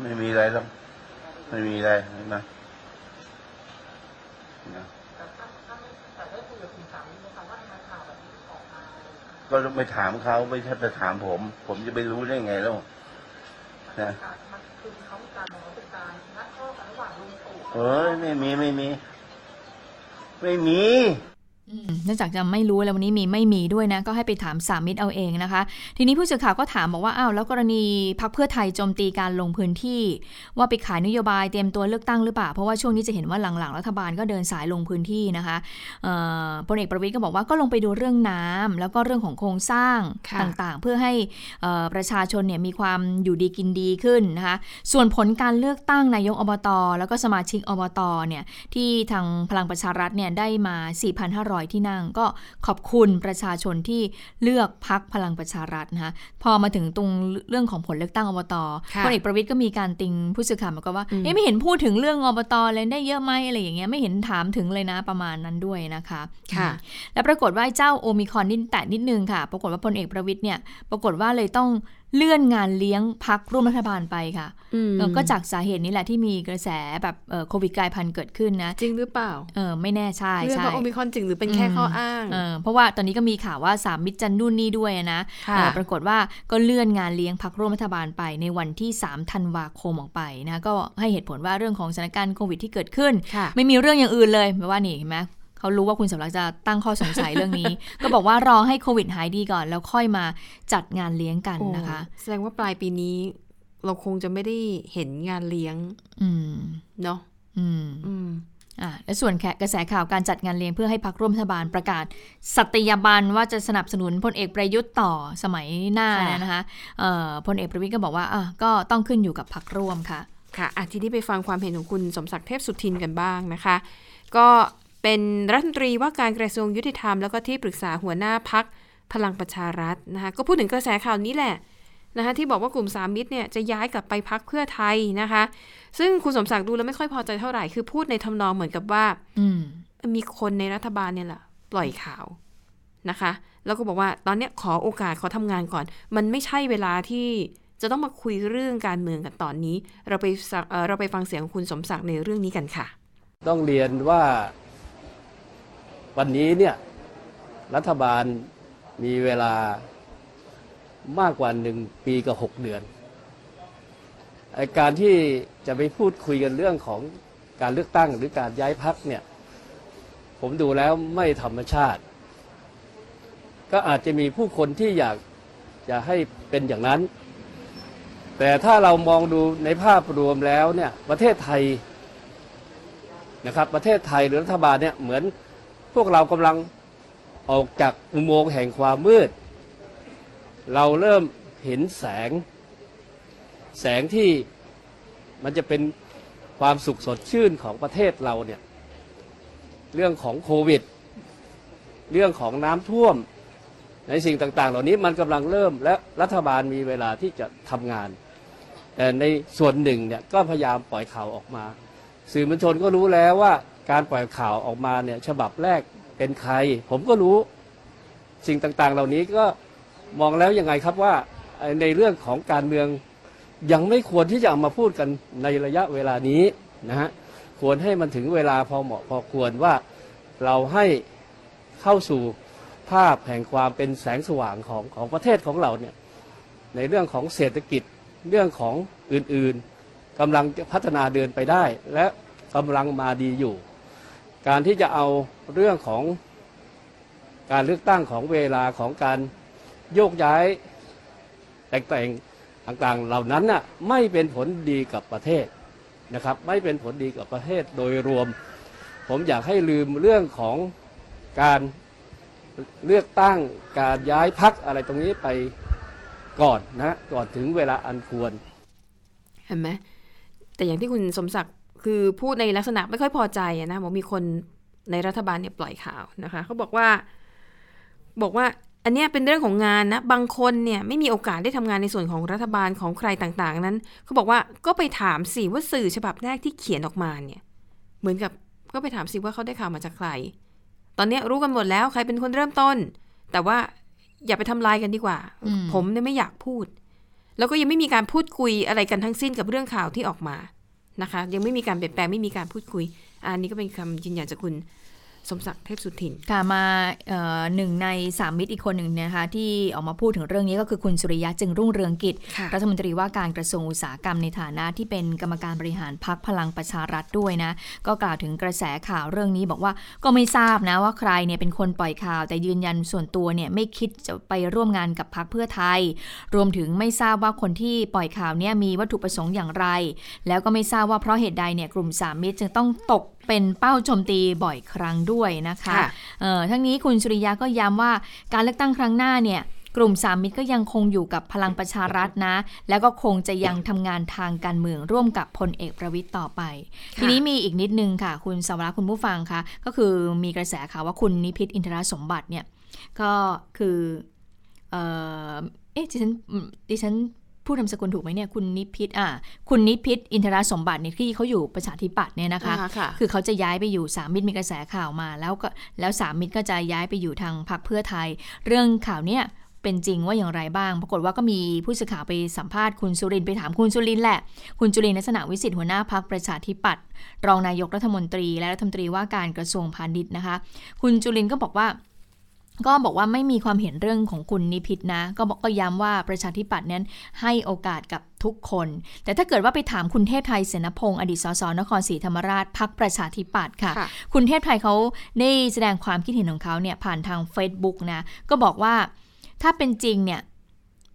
Speaker 8: ไม่มีอะไรหรอกไม่มีอะไรนะก็ไม่ถามเขาไม่ใช่ไปถามผม ผมจะไปรู้ได้ไงแล้วนะ เอ้ยไม่มีไม่มี ไม่มี
Speaker 1: อืม เนื่องจากจะไม่รู้แล้ววันนี้มีไม่มีด้วยนะ ก็ให้ไปถามสามมิตรเอาเองนะคะ ทีนี้ผู้สื่อข่าวก็ถามบอกว่าอ้าวแล้วกรณีพักเพื่อไทยโจมตีการลงพื้นที่ ว่าไปขายนโยบายเตรียมตัวเลือกตั้งหรือเปล่า เพราะว่าช่วงนี้จะเห็นว่าหลังๆรัฐบาลก็เดินสายลงพื้นที่นะคะเอ่อพลเอกประวิทย์ก็บอกว่าก็ลงไปดูเรื่องน้ำแล้วก็เรื่องของโครงสร้าง
Speaker 2: ค่ะ
Speaker 1: ต่างๆ เพื่อให้เอ่อประชาชนเนี่ยมีความอยู่ดีกินดีขึ้นนะคะส่วนผลการเลือกตั้งนายกอบต แล้วก็สมาชิกอบตเนี่ยที่ทางพลังประชารัฐเนี่ยได้มา 4,500ที่นั่ง ก็ขอบคุณประชาชนที่เลือกพักพลังประชารัฐนะคะพอมาถึงตรงเรื่องของผลเลือกตั้งอบต
Speaker 2: ค่ะ
Speaker 1: พลเอกประวิทย์ก็มีการติงผู้สื่อข่าวมาก็ว่า
Speaker 2: อืม
Speaker 1: เอ๊ะไม่เห็นพูดถึงเรื่องอบตเลยได้เยอะไหมอะไรอย่างเงี้ยไม่เห็นถามถึงเลยนะประมาณนั้นด้วยนะคะ
Speaker 2: ค่ะ
Speaker 1: แล้วปรากฏว่าไอ้เจ้าโอมิครอนนี่แตะนิดนึงค่ะ ปรากฏว่าพลเอกประวิทย์เนี่ยปรากฏว่าเลยต้อง เลื่อนงานเลี้ยงพักร่วมรัฐบาลไปค่ะ
Speaker 2: อืม
Speaker 1: เออก็จากสาเหตุนี้แหละที่มีกระแสแบบเอ่อโควิดกลายพันธุ์เกิดขึ้นนะ
Speaker 2: จริงหรือเปล่า
Speaker 1: เออไม่แน่ใช่
Speaker 2: เรื่อง
Speaker 1: ใช่
Speaker 2: ของโอมิครอนจริงหรือเป็นแค่ข้ออ้าง
Speaker 1: เออเพราะว่าตอนนี้ก็มีข่าวว่าสามมิตรจันนู่นนี่ด้วยนะ
Speaker 2: ค่ะ
Speaker 1: เออปรากฏว่าก็เลื่อนงานเลี้ยงพักร่วมรัฐบาลไปในวันที่3ธันวาคมออกไปนะก็ให้เหตุผลว่าเรื่องของสถานการณ์โควิดที่เกิดขึ้น
Speaker 2: ค่ะ
Speaker 1: ไม่มีเรื่องอย่างอื่นเลยแปลว่านี่เห็นไหม เขารู้ว่าคุณสำรักจะตั้งข้อสงสัยเรื่องนี้ ก็บอกว่ารอให้โควิดหายดีก่อน แล้วค่อยมาจัดงานเลี้ยงกัน
Speaker 2: โอ้
Speaker 1: นะคะ
Speaker 2: แสดงว่าปลายปีนี้ เราคงจะไม่ได้เห็นงานเลี้ยง
Speaker 1: อืม
Speaker 2: เนาะ
Speaker 1: อืม
Speaker 2: อืม
Speaker 1: อ่าและส่วนแขกกระแสข่าวการจัดงานเลี้ยงเพื่อให้พักร่วมรัฐบาลประกาศ สัตยาบันว่าจะสนับสนุนพลเอกประยุทธ์ต่อสมัยหน้า
Speaker 2: ค่ะ
Speaker 1: เนี่ยนะคะเอ่อพลเอกประวิทย์ก็บอกว่าอะก็ต้องขึ้นอยู่กับพักร่วมค่ะ
Speaker 2: ค่ะอะทีนี้ไปฟังความเห็นของคุณสมศักดิ์เทพสุทินกันบ้างนะคะ ก็ เป็นรัฐมนตรีว่าการกระทรวงยุติธรรมแล้วก็ที่ปรึกษาหัวหน้าพักพลังประชารัฐนะคะก็พูดถึงกระแสข่าวนี้แหละนะคะที่บอกว่ากลุ่มสามมิตรเนี่ยจะย้ายกลับไปพักเพื่อไทยนะคะ ซึ่งคุณสมศักดิ์ดูแล้วไม่ค่อยพอใจเท่าไหร่คือพูดในทำนองเหมือนกับว่า
Speaker 1: อืม
Speaker 2: มีคนในรัฐบาลเนี่ยแหละปล่อยข่าวนะคะ แล้วก็บอกว่าตอนเนี้ยขอโอกาสขอทำงานก่อน มันไม่ใช่เวลาที่จะต้องมาคุยเรื่องการเมืองกันตอนนี้ เราไปสักเอ่อเราไปฟังเสียงของคุณสมศักดิ์ในเรื่องนี้กันค่ะ
Speaker 9: ต้องเรียนว่า วันนี้เนี่ยรัฐบาลมีเวลามากกว่าหนึ่งปีกับหกเดือนอการที่จะไปพูดคุยกันเรื่องของการเลือกตั้งหรือการย้ายพักเนี่ยผมดูแล้วไม่ธรรมชาติ ก็อาจจะมีผู้คนที่อยากจะให้เป็นอย่างนั้น แต่ถ้าเรามองดูในภาพรวมแล้วเนี่ยประเทศไทยนะครับประเทศไทยหรือรัฐบาลเนี่ยเหมือน พวกเรากำลังออกจากอุโมงค์แห่งความมืด เราเริ่มเห็นแสง แสงที่มันจะเป็นความสุขสดชื่นของประเทศเราเนี่ย เรื่องของโควิด เรื่องของน้ำท่วม ในสิ่งต่าง ๆ เหล่านี้มันกำลังเริ่มและรัฐบาลมีเวลาที่จะทำงาน แต่ในส่วนหนึ่งเนี่ยก็พยายามปล่อยข่าวออกมา สื่อมวลชนก็รู้แล้วว่า การปล่อยข่าวออกมาเนี่ยฉบับแรกเป็นใคร ผมก็รู้สิ่งต่างๆ เหล่านี้ก็มองแล้วยังไงครับว่าในเรื่องของการเมืองยังไม่ควรที่จะเอามาพูดกันในระยะเวลานี้นะฮะควรให้มันถึงเวลาพอเหมาะพอควรว่าเราให้เข้าสู่ภาพแห่งความเป็นแสงสว่างของของประเทศของเราเนี่ยในเรื่องของเศรษฐกิจเรื่องของอื่นๆกำลังพัฒนาเดินไปได้ และกำลังมาดีอยู่ การที่จะเอาเรื่องของการเลือกตั้งของเวลาของการโยกย้ายแต่งแต่งต่างๆเหล่านั้นน่ะไม่เป็นผลดีกับประเทศนะครับ ไม่เป็นผลดีกับประเทศโดยรวม ผมอยากให้ลืมเรื่องของการเลือกตั้งการย้ายพักอะไรตรงนี้ไปก่อนนะก่อนถึงเวลาอันควร
Speaker 2: เห็นไหมแต่อย่างที่คุณสมศักดิ์ คือพูดในลักษณะไม่ค่อยพอใจอะนะบอกมีคนในรัฐบาลเนี่ยปล่อยข่าวนะคะเขาบอกว่า บอกว่าอันเนี้ยเป็นเรื่องของงานนะ บางคนเนี่ยไม่มีโอกาสได้ทำงานในส่วนของรัฐบาลของใครต่างๆ นั้นเขาบอกว่าก็ไปถามสิว่าสื่อฉบับแรกที่เขียนออกมาเนี่ย เหมือนกับก็ไปถามสิว่าเขาได้ข่าวมาจากใคร ตอนเนี้ยรู้กันหมดแล้วใครเป็นคนเริ่มต้น แต่ว่าอย่าไปทำลายกันดีกว่า
Speaker 1: อืม
Speaker 2: ผมเนี่ยไม่อยากพูด แล้วก็ยังไม่มีการพูดคุยอะไรกันทั้งสิ้นกับเรื่องข่าวที่ออกมา นะคะ ยังไม่มีการเปลี่ยนแปลงไม่มีการพูดคุย อันนี้ก็เป็นคำยืนยันจากคุณ สมศักดิ์เทพสุทิน
Speaker 1: ค่ะมาเอ่อหนึ่งในสามมิตรอีกคนหนึ่งนะคะที่ออกมาพูดถึงเรื่องนี้ก็คือคุณสุริยะจึงรุ่งเรืองกิจ
Speaker 2: ค่ะ
Speaker 1: รัฐมนตรีว่าการกระทรวงอุตสาหกรรมในฐานะที่เป็นกรรมการบริหารพักพลังประชารัฐด้วยนะ ก็กล่าวถึงกระแสข่าวเรื่องนี้บอกว่าก็ไม่ทราบนะว่าใครเนี่ยเป็นคนปล่อยข่าว แต่ยืนยันส่วนตัวเนี่ยไม่คิดจะไปร่วมงานกับพักเพื่อไทย รวมถึงไม่ทราบว่าคนที่ปล่อยข่าวเนี่ยมีวัตถุประสงค์อย่างไร แล้วก็ไม่ทราบว่าเพราะเหตุใดเนี่ยกลุ่มสามมิตรจึงต้องตกเป็นเป้าโจมตีบ่อยครั้งด้วยนะคะ
Speaker 2: ค่ะ
Speaker 1: เอ่อทั้งนี้คุณสุริยะก็ย้ำว่าการเลือกตั้งครั้งหน้าเนี่ยกลุ่มสามมิตรก็ยังคงอยู่กับพลังประชารัฐนะ แล้วก็คงจะยังทำงานทางการเมืองร่วมกับพลเอกประวิตยต่อไป ทีนี้มีอีกนิดนึงค่ะ คุณสวรักษ์คุณผู้ฟังคะก็คือมีกระแสข่าวว่าคุณนิพิษอินทรสมบัติเนี่ยก็คือเอ่อเอ๊ะดิฉันดิฉัน พูดนามสกุลถูกไหมเนี่ยคุณนิพิษอะคุณนิพิษอินทรสมบัติเนี่ยที่เขาอยู่ประชาธิปัตย์เนี่ยนะคะ
Speaker 2: อ่าค่ะ
Speaker 1: คือเขาจะย้ายไปอยู่สามมิตรมีกระแสข่าวมา แล้วก็แล้วสามมิตรก็จะย้ายไปอยู่ทางพรรคเพื่อไทย เรื่องข่าวเนี้ยเป็นจริงว่าอย่างไรบ้าง ปรากฏว่าก็มีผู้สื่อข่าวไปสัมภาษณ์คุณสุรินทร์ไปถามคุณสุรินทร์แหละ คุณจุลินทร์ลักษณะวิสิทธิ์หัวหน้าพักประชาธิปัตย์รองนายกรัฐมนตรี และรัฐมนตรีว่าการกระทรวงพาณิชย์นะคะ คุณจุลินทร์ก็บอกว่า ก็บอกว่าไม่มีความเห็นเรื่องของคุณนิพิษนะ ก็บอกก็ย้ำว่าประชาธิปัตย์นั้นให้โอกาสกับทุกคน แต่ถ้าเกิดว่าไปถามคุณเทพไทยเสนพงศ์อดีตสสนครศรีธรรมราชพักประชาธิปัตย์ค่ะ
Speaker 2: ค่ะ
Speaker 1: คุณเทพไทยเขาได้แสดงความคิดเห็นของเขาเนี่ยผ่านทาง Facebook นะ ก็บอกว่าถ้าเป็นจริงเนี่ย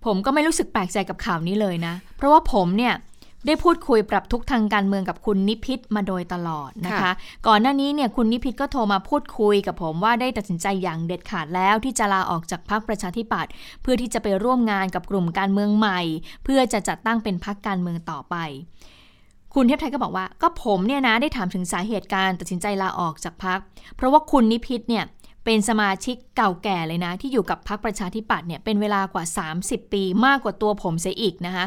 Speaker 1: ผมก็ไม่รู้สึกแปลกใจกับข่าวนี้เลยนะ เพราะว่าผมเนี่ย ได้พูดคุยปรับทุกข์ทางการเมืองกับคุณนิพิษมาโดยตลอดนะคะ
Speaker 2: ค่ะ
Speaker 1: ก่อนหน้านี้เนี่ยคุณนิพิษก็โทรมาพูดคุยกับผมว่าได้ตัดสินใจอย่างเด็ดขาดแล้ว ที่จะลาออกจากพรรคประชาธิปัตย์เพื่อที่จะไปร่วมงานกับกลุ่มการเมืองใหม่ เพื่อจะจัดตั้งเป็นพรรคการเมืองต่อไป คุณเทพไทยก็บอกว่า ก็ผมเนี่ยนะได้ถามถึงสาเหตุการตัดสินใจลาออกจากพรรคเพราะว่าคุณนิพิษเนี่ย เป็นสมาชิกเก่าแก่เลยนะ ที่อยู่กับพรรคประชาธิปัตย์เนี่ยเป็นเวลากว่า 30 ปีมากกว่าตัวผมเสียอีกนะคะ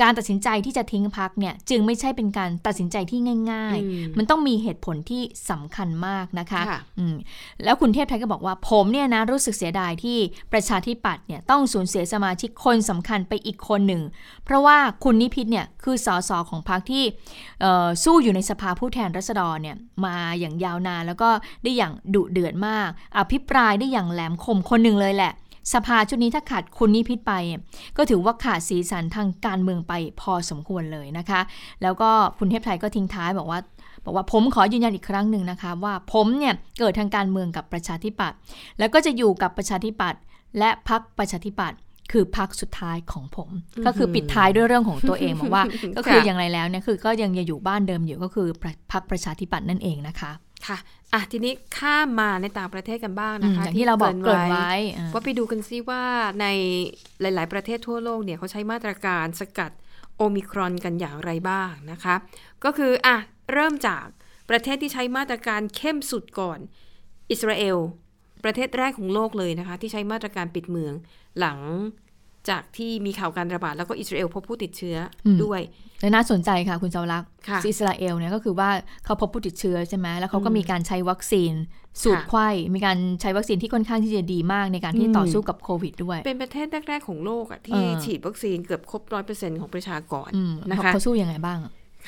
Speaker 1: การตัดสินใจที่จะทิ้งพรรคเนี่ยจึงไม่ใช่เป็นการตัดสินใจที่ง่าย
Speaker 2: อืม
Speaker 1: ๆมันต้องมีเหตุผลที่สำคัญมากนะคะ
Speaker 2: ค่ะ
Speaker 1: อืมแล้วคุณเทพไทยก็บอกว่าผมเนี่ยนะรู้สึกเสียดายที่ประชาธิปัตย์เนี่ยต้องสูญเสียสมาชิกคนสำคัญไปอีกคนหนึ่ง เพราะว่าคุณนิพิษเนี่ยคือสสของพรรคที่เอ่อสู้อยู่ในสภาผู้แทนราษฎรเนี่ยมาอย่างยาวนานแล้วก็ได้อย่างดุเดือดมากอภิปรายได้อย่างแหลมคมคนหนึ่งเลยแหละ สภาชุดนี้ถ้าขาดคุณนิพิษไป ก็ถือว่าขาดสีสันทางการเมืองไปพอสมควรเลยนะคะ แล้วก็คุณเทพไทยก็ทิ้งท้ายบอกว่าบอกว่าผมขอยืนยันอีกครั้งหนึ่งนะคะ ว่าผมเนี่ยเกิดทางการเมืองกับประชาธิปัตย์แล้วก็จะอยู่กับประชาธิปัตย์และพักประชาธิปัตย์คือพักสุดท้ายของผม ก็คือปิดท้ายด้วยเรื่องของตัวเองบอกว่า ก็คืออย่างไรแล้วเนี่ยคือก็ยังจะอยู่บ้านเดิมอยู่ก็คือพักประชาธิปัตย์นั่นเองนะคะ
Speaker 2: ค่ะ อะทีนี้ข้ามมาในต่างประเทศกันบ้าง
Speaker 1: อื
Speaker 2: นะ
Speaker 1: ม
Speaker 2: คะ
Speaker 1: อย่างที่เราบอกเกริ่นไว้อ่า
Speaker 2: ว่าไปดูกันซิว่าในหลาย ๆ ประเทศทั่วโลกเนี่ยเขาใช้มาตรการสกัดโอมิครอนกันอย่างไรบ้างนะคะ ก็คืออะเริ่มจากประเทศที่ใช้มาตรการเข้มสุดก่อน อิสราเอล ประเทศแรกของโลกเลยนะคะ ที่ใช้มาตรการปิดเมืองหลัง จากที่มีข่าวการระบาดแล้วก็อิสราเอลพบผู้ติดเชื้ออ
Speaker 1: ม
Speaker 2: ด้วย
Speaker 1: และน่าสนใจค่ะคุณเจ้ารักษณ์
Speaker 2: ค่ะ
Speaker 1: อิสราเอลเนี่ยก็คือว่าเขาพบผู้ติดเชื้อใช่ไหมแล้วเขาก็มีการใช้วัคซีนสูตร
Speaker 2: ค่ะ
Speaker 1: ไข้มีการใช้วัคซีนที่ค่อนข้างที่จะดีมากในการที่
Speaker 2: อืม
Speaker 1: ต่อสู้กับโควิดด้วย
Speaker 2: เป็นประเทศแรก ๆ ของโลกอะที่
Speaker 1: เออ
Speaker 2: ฉีดวัคซีนเกือบครบร้อยเปอร์เซ็นของประชากร
Speaker 1: อืม
Speaker 2: นะคะ
Speaker 1: เขาสู้ยังไงบ้าง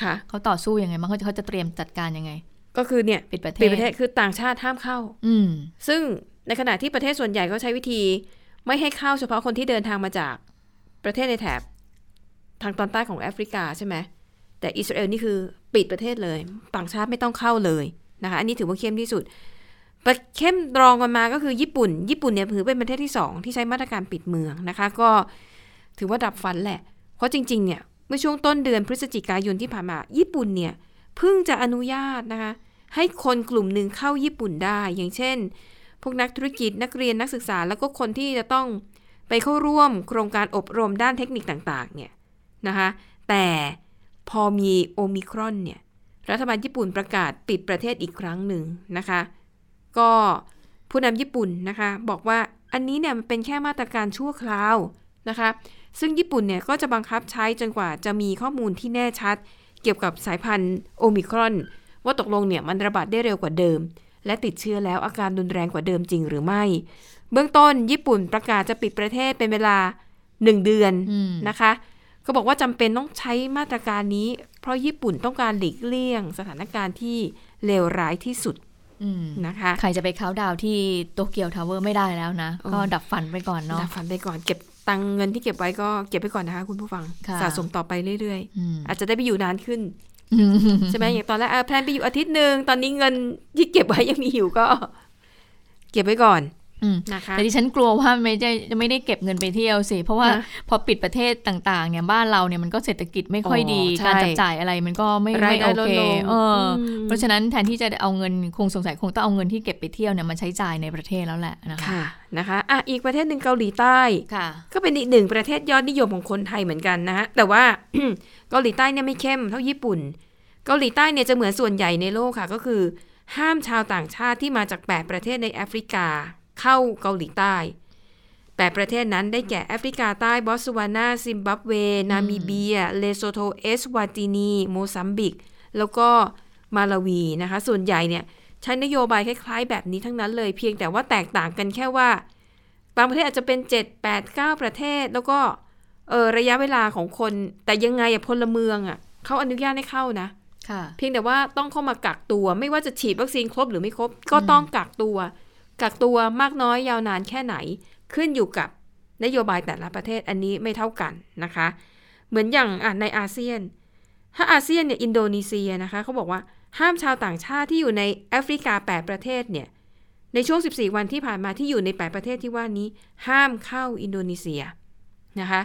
Speaker 2: ค่ะ
Speaker 1: เขาต่อสู้ยังไงบ้างเขาจะเขาจะเตรียมจัดการยังไง
Speaker 2: ก็คือเนี่ย
Speaker 1: ปิดประเทศ
Speaker 2: ปิดประเทศคือต่างชาติห้ามเข้า
Speaker 1: อืม
Speaker 2: ซึ่งในขณะที่ประเทศส่วนใหญ่ก็ใช้วิธี ไม่ให้เข้าเฉพาะคนที่เดินทางมาจากประเทศในแถบทางตอนใต้ของแอฟริกาใช่ไหมแต่อิสราเอลนี่คือปิดประเทศเลยต่างชาติไม่ต้องเข้าเลยนะคะ อันนี้ถือว่าเข้มที่สุดประเข้มรองกันมาก็คือญี่ปุ่น ญี่ปุ่นเนี่ยถือเป็นประเทศที่สองที่ใช้มาตรการปิดเมืองนะคะ ก็ถือว่าดับฟันแหละ เพราะจริง ๆ เนี่ย เมื่อช่วงต้นเดือนพฤศจิกายนที่ผ่านมา ญี่ปุ่นเนี่ยเพิ่งจะอนุญาตนะคะ ให้คนกลุ่มหนึ่งเข้าญี่ปุ่นได้ อย่างเช่น พวกนักธุรกิจนักเรียนนักศึกษา แล้วก็คนที่จะต้องไปเข้าร่วมโครงการอบรมด้านเทคนิคต่างๆเนี่ยนะคะแต่พอมีโอมิครอนเนี่ยรัฐบาลญี่ปุ่นประกาศปิดประเทศอีกครั้งหนึ่งนะคะ ก็ผู้นำญี่ปุ่นนะคะ บอกว่าอันนี้เนี่ยมันเป็นแค่มาตรการชั่วคราวนะคะ ซึ่งญี่ปุ่นเนี่ยก็จะบังคับใช้จนกว่าจะมีข้อมูลที่แน่ชัด เกี่ยวกับสายพันธุ์โอมิครอน ว่าตกลงเนี่ยมันระบาดได้เร็วกว่าเดิม และติดเชื้อแล้วอาการรุนแรงกว่าเดิมจริงหรือไม่ เบื้องต้นญี่ปุ่นประกาศจะปิดประเทศเป็นเวลา1เดือน
Speaker 1: อืม
Speaker 2: นะคะเขาบอกว่าจำเป็นต้องใช้มาตรการนี้ เพราะญี่ปุ่นต้องการหลีกเลี่ยง สถานการณ์ที่เลวร้ายที่สุด
Speaker 1: อืม
Speaker 2: นะคะ
Speaker 1: ใครจะไปขาน์ดาวน์ที่โตเกียวทาวเวอร์ไม่ได้แล้วนะ
Speaker 2: โอ้
Speaker 1: ก็ดับฝันไปก่อนเนาะ
Speaker 2: ดับฝันไปก่อนเก็บตังค์เงินที่เก็บไว้ก็เก็บไปก่อนนะคะคุณผู้ฟัง
Speaker 1: ค่ะ
Speaker 2: สะสมต่อไปเรื่อย
Speaker 1: อืม
Speaker 2: ๆอาจจะได้ไปอยู่นานขึ้น ใช่ไหมอย่างตอนแรก plan ไปอยู่อาทิตย์หนึ่งตอนนี้เงินที่เก็บไว้ยังมีอยู่ก็ เก็บไว้ก่อน นะคะ
Speaker 1: แต่ดิฉันกลัวว่าไม่ได้จะไม่ได้เก็บเงินไปเที่ยวสิ เพราะว่า
Speaker 2: นะ
Speaker 1: พอปิดประเทศต่างๆ เนี่ยบ้านเราเนี่ยมันก็เศรษฐกิจไม่ค่อยดี
Speaker 2: อ๋อใช่
Speaker 1: การจับจ่ายอะไรมันก็ไม่
Speaker 2: ราย
Speaker 1: ไม่
Speaker 2: ได้
Speaker 1: โอ
Speaker 2: ลด
Speaker 1: เค
Speaker 2: ลง
Speaker 1: เอออ
Speaker 2: ม
Speaker 1: เพราะฉะนั้นแทนที่จะเอาเงินคงสงสัยคงต้องเอาเงินที่เก็บไปเที่ยวเนี่ยมาใช้จ่ายในประเทศแล้วแหละนะคะ
Speaker 2: ค่ะนะคะอะอีกประเทศหนึ่งเกาหลีใต้
Speaker 1: ค่ะ
Speaker 2: ก็เป็นอีกหนึ่งประเทศยอดนิยมของคนไทยเหมือนกันนะฮะแต่ว่าเกาหลีใต้เนี่ยไม่เข้มเท่าญี่ปุ่น เกาหลีใต้เนี่ยจะเหมือนส่วนใหญ่ในโลกค่ะ ก็คือ ห้ามชาวต่างชาติที่มาจาก 8 ประเทศในแอฟริกา เข้าเกาหลีใต้8ประเทศนั้นได้แก่แอฟริกาใต้บอตสวานา ซิมบับเว นามิเบีย เลโซโท เอสวาตินี โมซัมบิก แล้วก็มาลาวีนะคะ ส่วนใหญ่เนี่ยใช้นโยบายคล้าย ๆ แบบนี้ทั้งนั้นเลย เพียงแต่ว่าแตกต่างกันแค่ว่า บางประเทศอาจจะเป็น 7 8 9 ประเทศ แล้วก็เออระยะเวลาของคน แต่ยังไงอะพลเมืองอะเขาอนุญาตให้เข้านะ
Speaker 1: ค่ะ
Speaker 2: เพียงแต่ว่าต้องเข้ามากักตัว ไม่ว่าจะฉีดวัคซีนครบหรือไม่ครบ ก็ต้องกักตัว กักตัวมากน้อยยาวนานแค่ไหนขึ้นอยู่กับนโยบายแต่ละประเทศอันนี้ไม่เท่ากันนะคะ เหมือนอย่างในอาเซียน ถ้าอาเซียนเนี่ยอินโดนีเซียนะคะเขาบอกว่าห้ามชาวต่างชาติที่อยู่ในแอฟริกา 8 ประเทศเนี่ยในช่วง 14 วันที่ผ่านมาที่อยู่ใน 8 ประเทศที่ว่านี้ ห้ามเข้าอินโดนีเซียนะคะ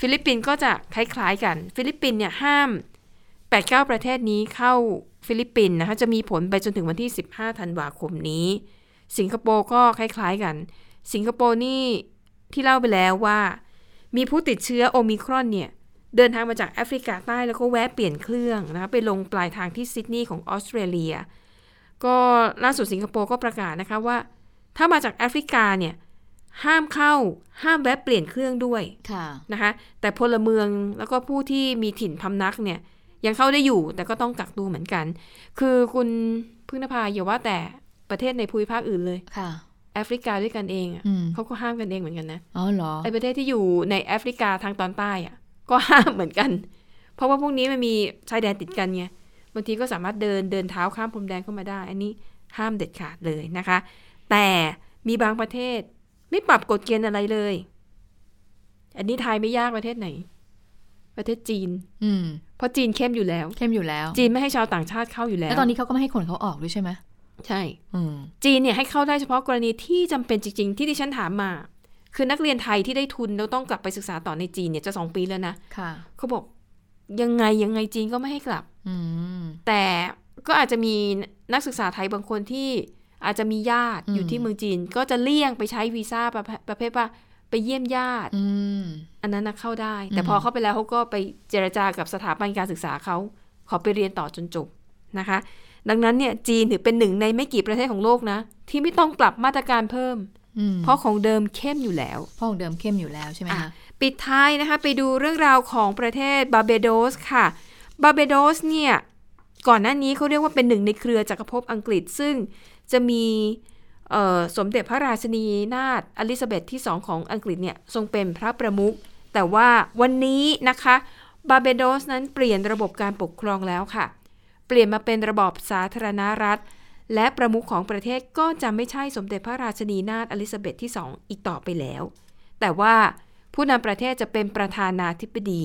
Speaker 2: ฟิลิปปินส์ก็จะคล้ายๆกัน ฟิลิปปินส์เนี่ยห้าม 8-9 ประเทศนี้เข้าฟิลิปปินส์นะคะจะมีผลไปจนถึงวันที่ 15 ธันวาคมนี้ สิงคโปร์ก็คล้ายๆกัน สิงคโปร์นี่ที่เล่าไปแล้วว่า มีผู้ติดเชื้อโอมิครอนเนี่ย เดินทางมาจากแอฟริกาใต้แล้วก็แวะเปลี่ยนเครื่องนะคะไปลงปลายทางที่ซิดนีย์ของออสเตรเลีย ก็ล่าสุดสิงคโปร์ก็ประกาศนะคะว่า ถ้ามาจากแอฟริกาเนี่ยห้ามเข้าห้ามแวะเปลี่ยนเครื่องด้วย
Speaker 1: ค่ะ
Speaker 2: นะคะแต่พลเมืองแล้วก็ผู้ที่มีถิ่นพำนักเนี่ยยังเข้าได้อยู่แต่ก็ต้องกักตัวเหมือนกัน คือคุณพึ่งนภาอย่าว่าแต่ ประเทศในภูมิภาคอื่นเลย
Speaker 1: ค่ะ
Speaker 2: แอฟริกาด้วยกันเองอะ
Speaker 1: อืม
Speaker 2: เขาก็ห้ามกันเองเหมือนกันนะ
Speaker 1: อ๋อเหรอ
Speaker 2: ไอประเทศที่อยู่ในแอฟริกาทางตอนใต้อะก็ห้ามเหมือนกัน เพราะว่าพวกนี้มันมีชายแดนติดกันไงบางทีก็สามารถเดินเดินเท้าข้ามพรมแดนเข้ามาได้ อันนี้ห้ามเด็ดขาดเลยนะคะ แต่มีบางประเทศไม่ปรับกฎเกณฑ์อะไรเลย อันนี้ทายไม่ยากประเทศไหน ประเทศจีน
Speaker 1: อืม
Speaker 2: เพราะจีนเข้มอยู่แล้ว
Speaker 1: เข้มอยู่แล้ว
Speaker 2: จีนไม่ให้ชาวต่างชาติเข้าอยู่แล้ว
Speaker 1: แล้วตอนนี้เขาก็ไม่ให้คนเขาออกด้วยใช่ไหม
Speaker 2: ใช่
Speaker 1: อืม
Speaker 2: จีนเนี่ยให้เข้าได้เฉพาะกรณีที่จำเป็นจริง ๆ ที่ดิฉันถามมา คือนักเรียนไทยที่ได้ทุนแล้วต้องกลับไปศึกษาต่อในจีนเนี่ยจะสองปีแล้วนะ
Speaker 1: ค่ะ
Speaker 2: เขาบอกยังไงยังไงจีนก็ไม่ให้กลับ
Speaker 1: อืม
Speaker 2: แต่ก็อาจจะมีนักศึกษาไทยบางคนที่อาจจะมีญาติ
Speaker 1: อืม
Speaker 2: อยู่ที่เมืองจีน ก็จะเลี่ยงไปใช้วีซ่าประเภทประเภทว่าไปเยี่ยมญาติ
Speaker 1: อืม
Speaker 2: อันนั้นนะเข้าได้ แต่
Speaker 1: อืม
Speaker 2: พอเข้าไปแล้วเขาก็ไปเจรจากับสถาบันการศึกษาเขาขอไปเรียนต่อจนจบนะคะ ดังนั้นเนี่ยจีนถือเป็นหนึ่งในไม่กี่ประเทศของโลกนะ ที่ไม่ต้องปรับมาตรการเพิ่ม
Speaker 1: อืม
Speaker 2: เพราะของเดิมเข้มอยู่แล้ว
Speaker 1: เพราะของเดิมเข้มอยู่แล้วใช่ไหม
Speaker 2: อะ
Speaker 1: คะ
Speaker 2: ปิดท้ายนะคะไปดูเรื่องราวของประเทศบาร์เบโดสค่ะบาร์เบโดสเนี่ยก่อนหน้านี้เขาเรียกว่าเป็นหนึ่งในเครือจักรภพอังกฤษ ซึ่งจะมีเอ่อสมเด็จพระราชินีนาถเอลิซาเบธที่สองของอังกฤษเนี่ยทรงเป็นพระประมุขแต่ว่าวันนี้นะคะบาร์เบโดสนั้นเปลี่ยนระบบการปกครองแล้วค่ะ เปลี่ยนมาเป็นระบอบสาธารณรัฐ และประมุขของประเทศก็จะไม่ใช่สมเด็จพระราชินีนาถเอลิซาเบธที่สองอีกต่อไปแล้ว แต่ว่าผู้นำประเทศจะเป็นประธานาธิบดี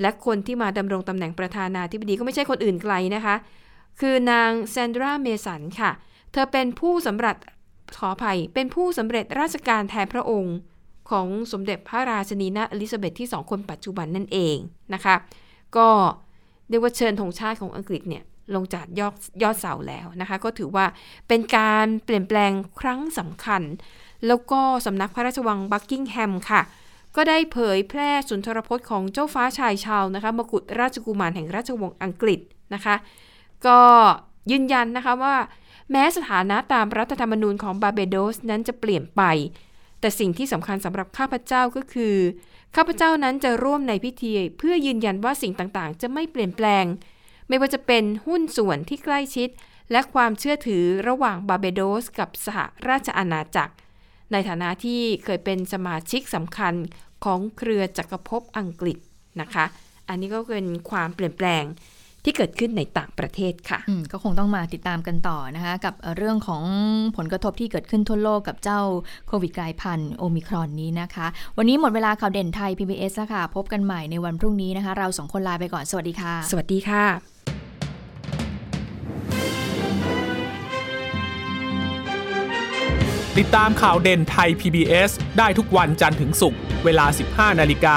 Speaker 2: และคนที่มาดำรงตำแหน่งประธานาธิบดีก็ไม่ใช่คนอื่นไกลนะคะ คือนางแซนดราเมสันค่ะ เธอเป็นผู้สำเร็จขออภัยเป็นผู้สำเร็จราชการแทนพระองค์ของสมเด็จพระราชนีนาถอลิซาเบธที่สองคนปัจจุบันนั่นเองนะคะ ก็ เรียกว่าเชิญธงชาติของอังกฤษเนี่ยลงจากยอดยอดเสาแล้วนะคะ ก็ถือว่าเป็นการเปลี่ยนแปลงครั้งสำคัญ แล้วก็สำนักพระราชวังบักกิงแฮมค่ะ ก็ได้เผยแพร่สุนทรพจน์ของเจ้าฟ้าชายชาวนะคะมกุฎราชกุมารแห่งราชวงศ์อังกฤษนะคะ ก็ยืนยันนะคะว่า แม้สถานะตามรัฐธรรมนูญของบาเบโดสนั้นจะเปลี่ยนไป แต่สิ่งที่สำคัญสำหรับข้าพเจ้าก็คือ ข้าพเจ้านั้นจะร่วมในพิธีเพื่อยืนยันว่าสิ่งต่างๆ จะไม่เปลี่ยนแปลง ไม่ว่าจะเป็นหุ้นส่วนที่ใกล้ชิด และความเชื่อถือระหว่างบาเบโดส กับสหราชอาณาจักร ในฐานะที่เคยเป็นสมาชิกสำคัญของเครือจักรภพอังกฤษนะคะ อันนี้ก็เป็นความเปลี่ยนแปลง ที่เกิดขึ้นในต่างประเทศค่ะ
Speaker 1: อืมก็คงต้องมาติดตามกันต่อนะคะ กับเอ่อเรื่องของผลกระทบที่เกิดขึ้นทั่วโลกกับเจ้าโควิดกลายพันธุ์โอมิครอนนี้นะคะ วันนี้หมดเวลาข่าวเด่นไทย PBS แล้วค่ะ พบกันใหม่ในวันพรุ่งนี้นะคะ เราสองคนลาไปก่อนสวัสดีค่ะ
Speaker 2: สวัสดีค่ะ
Speaker 10: ติดตามข่าวเด่นไทย PBS ได้ทุกวันจันทร์ถึงศุกร์เวลา 15 นาฬิกา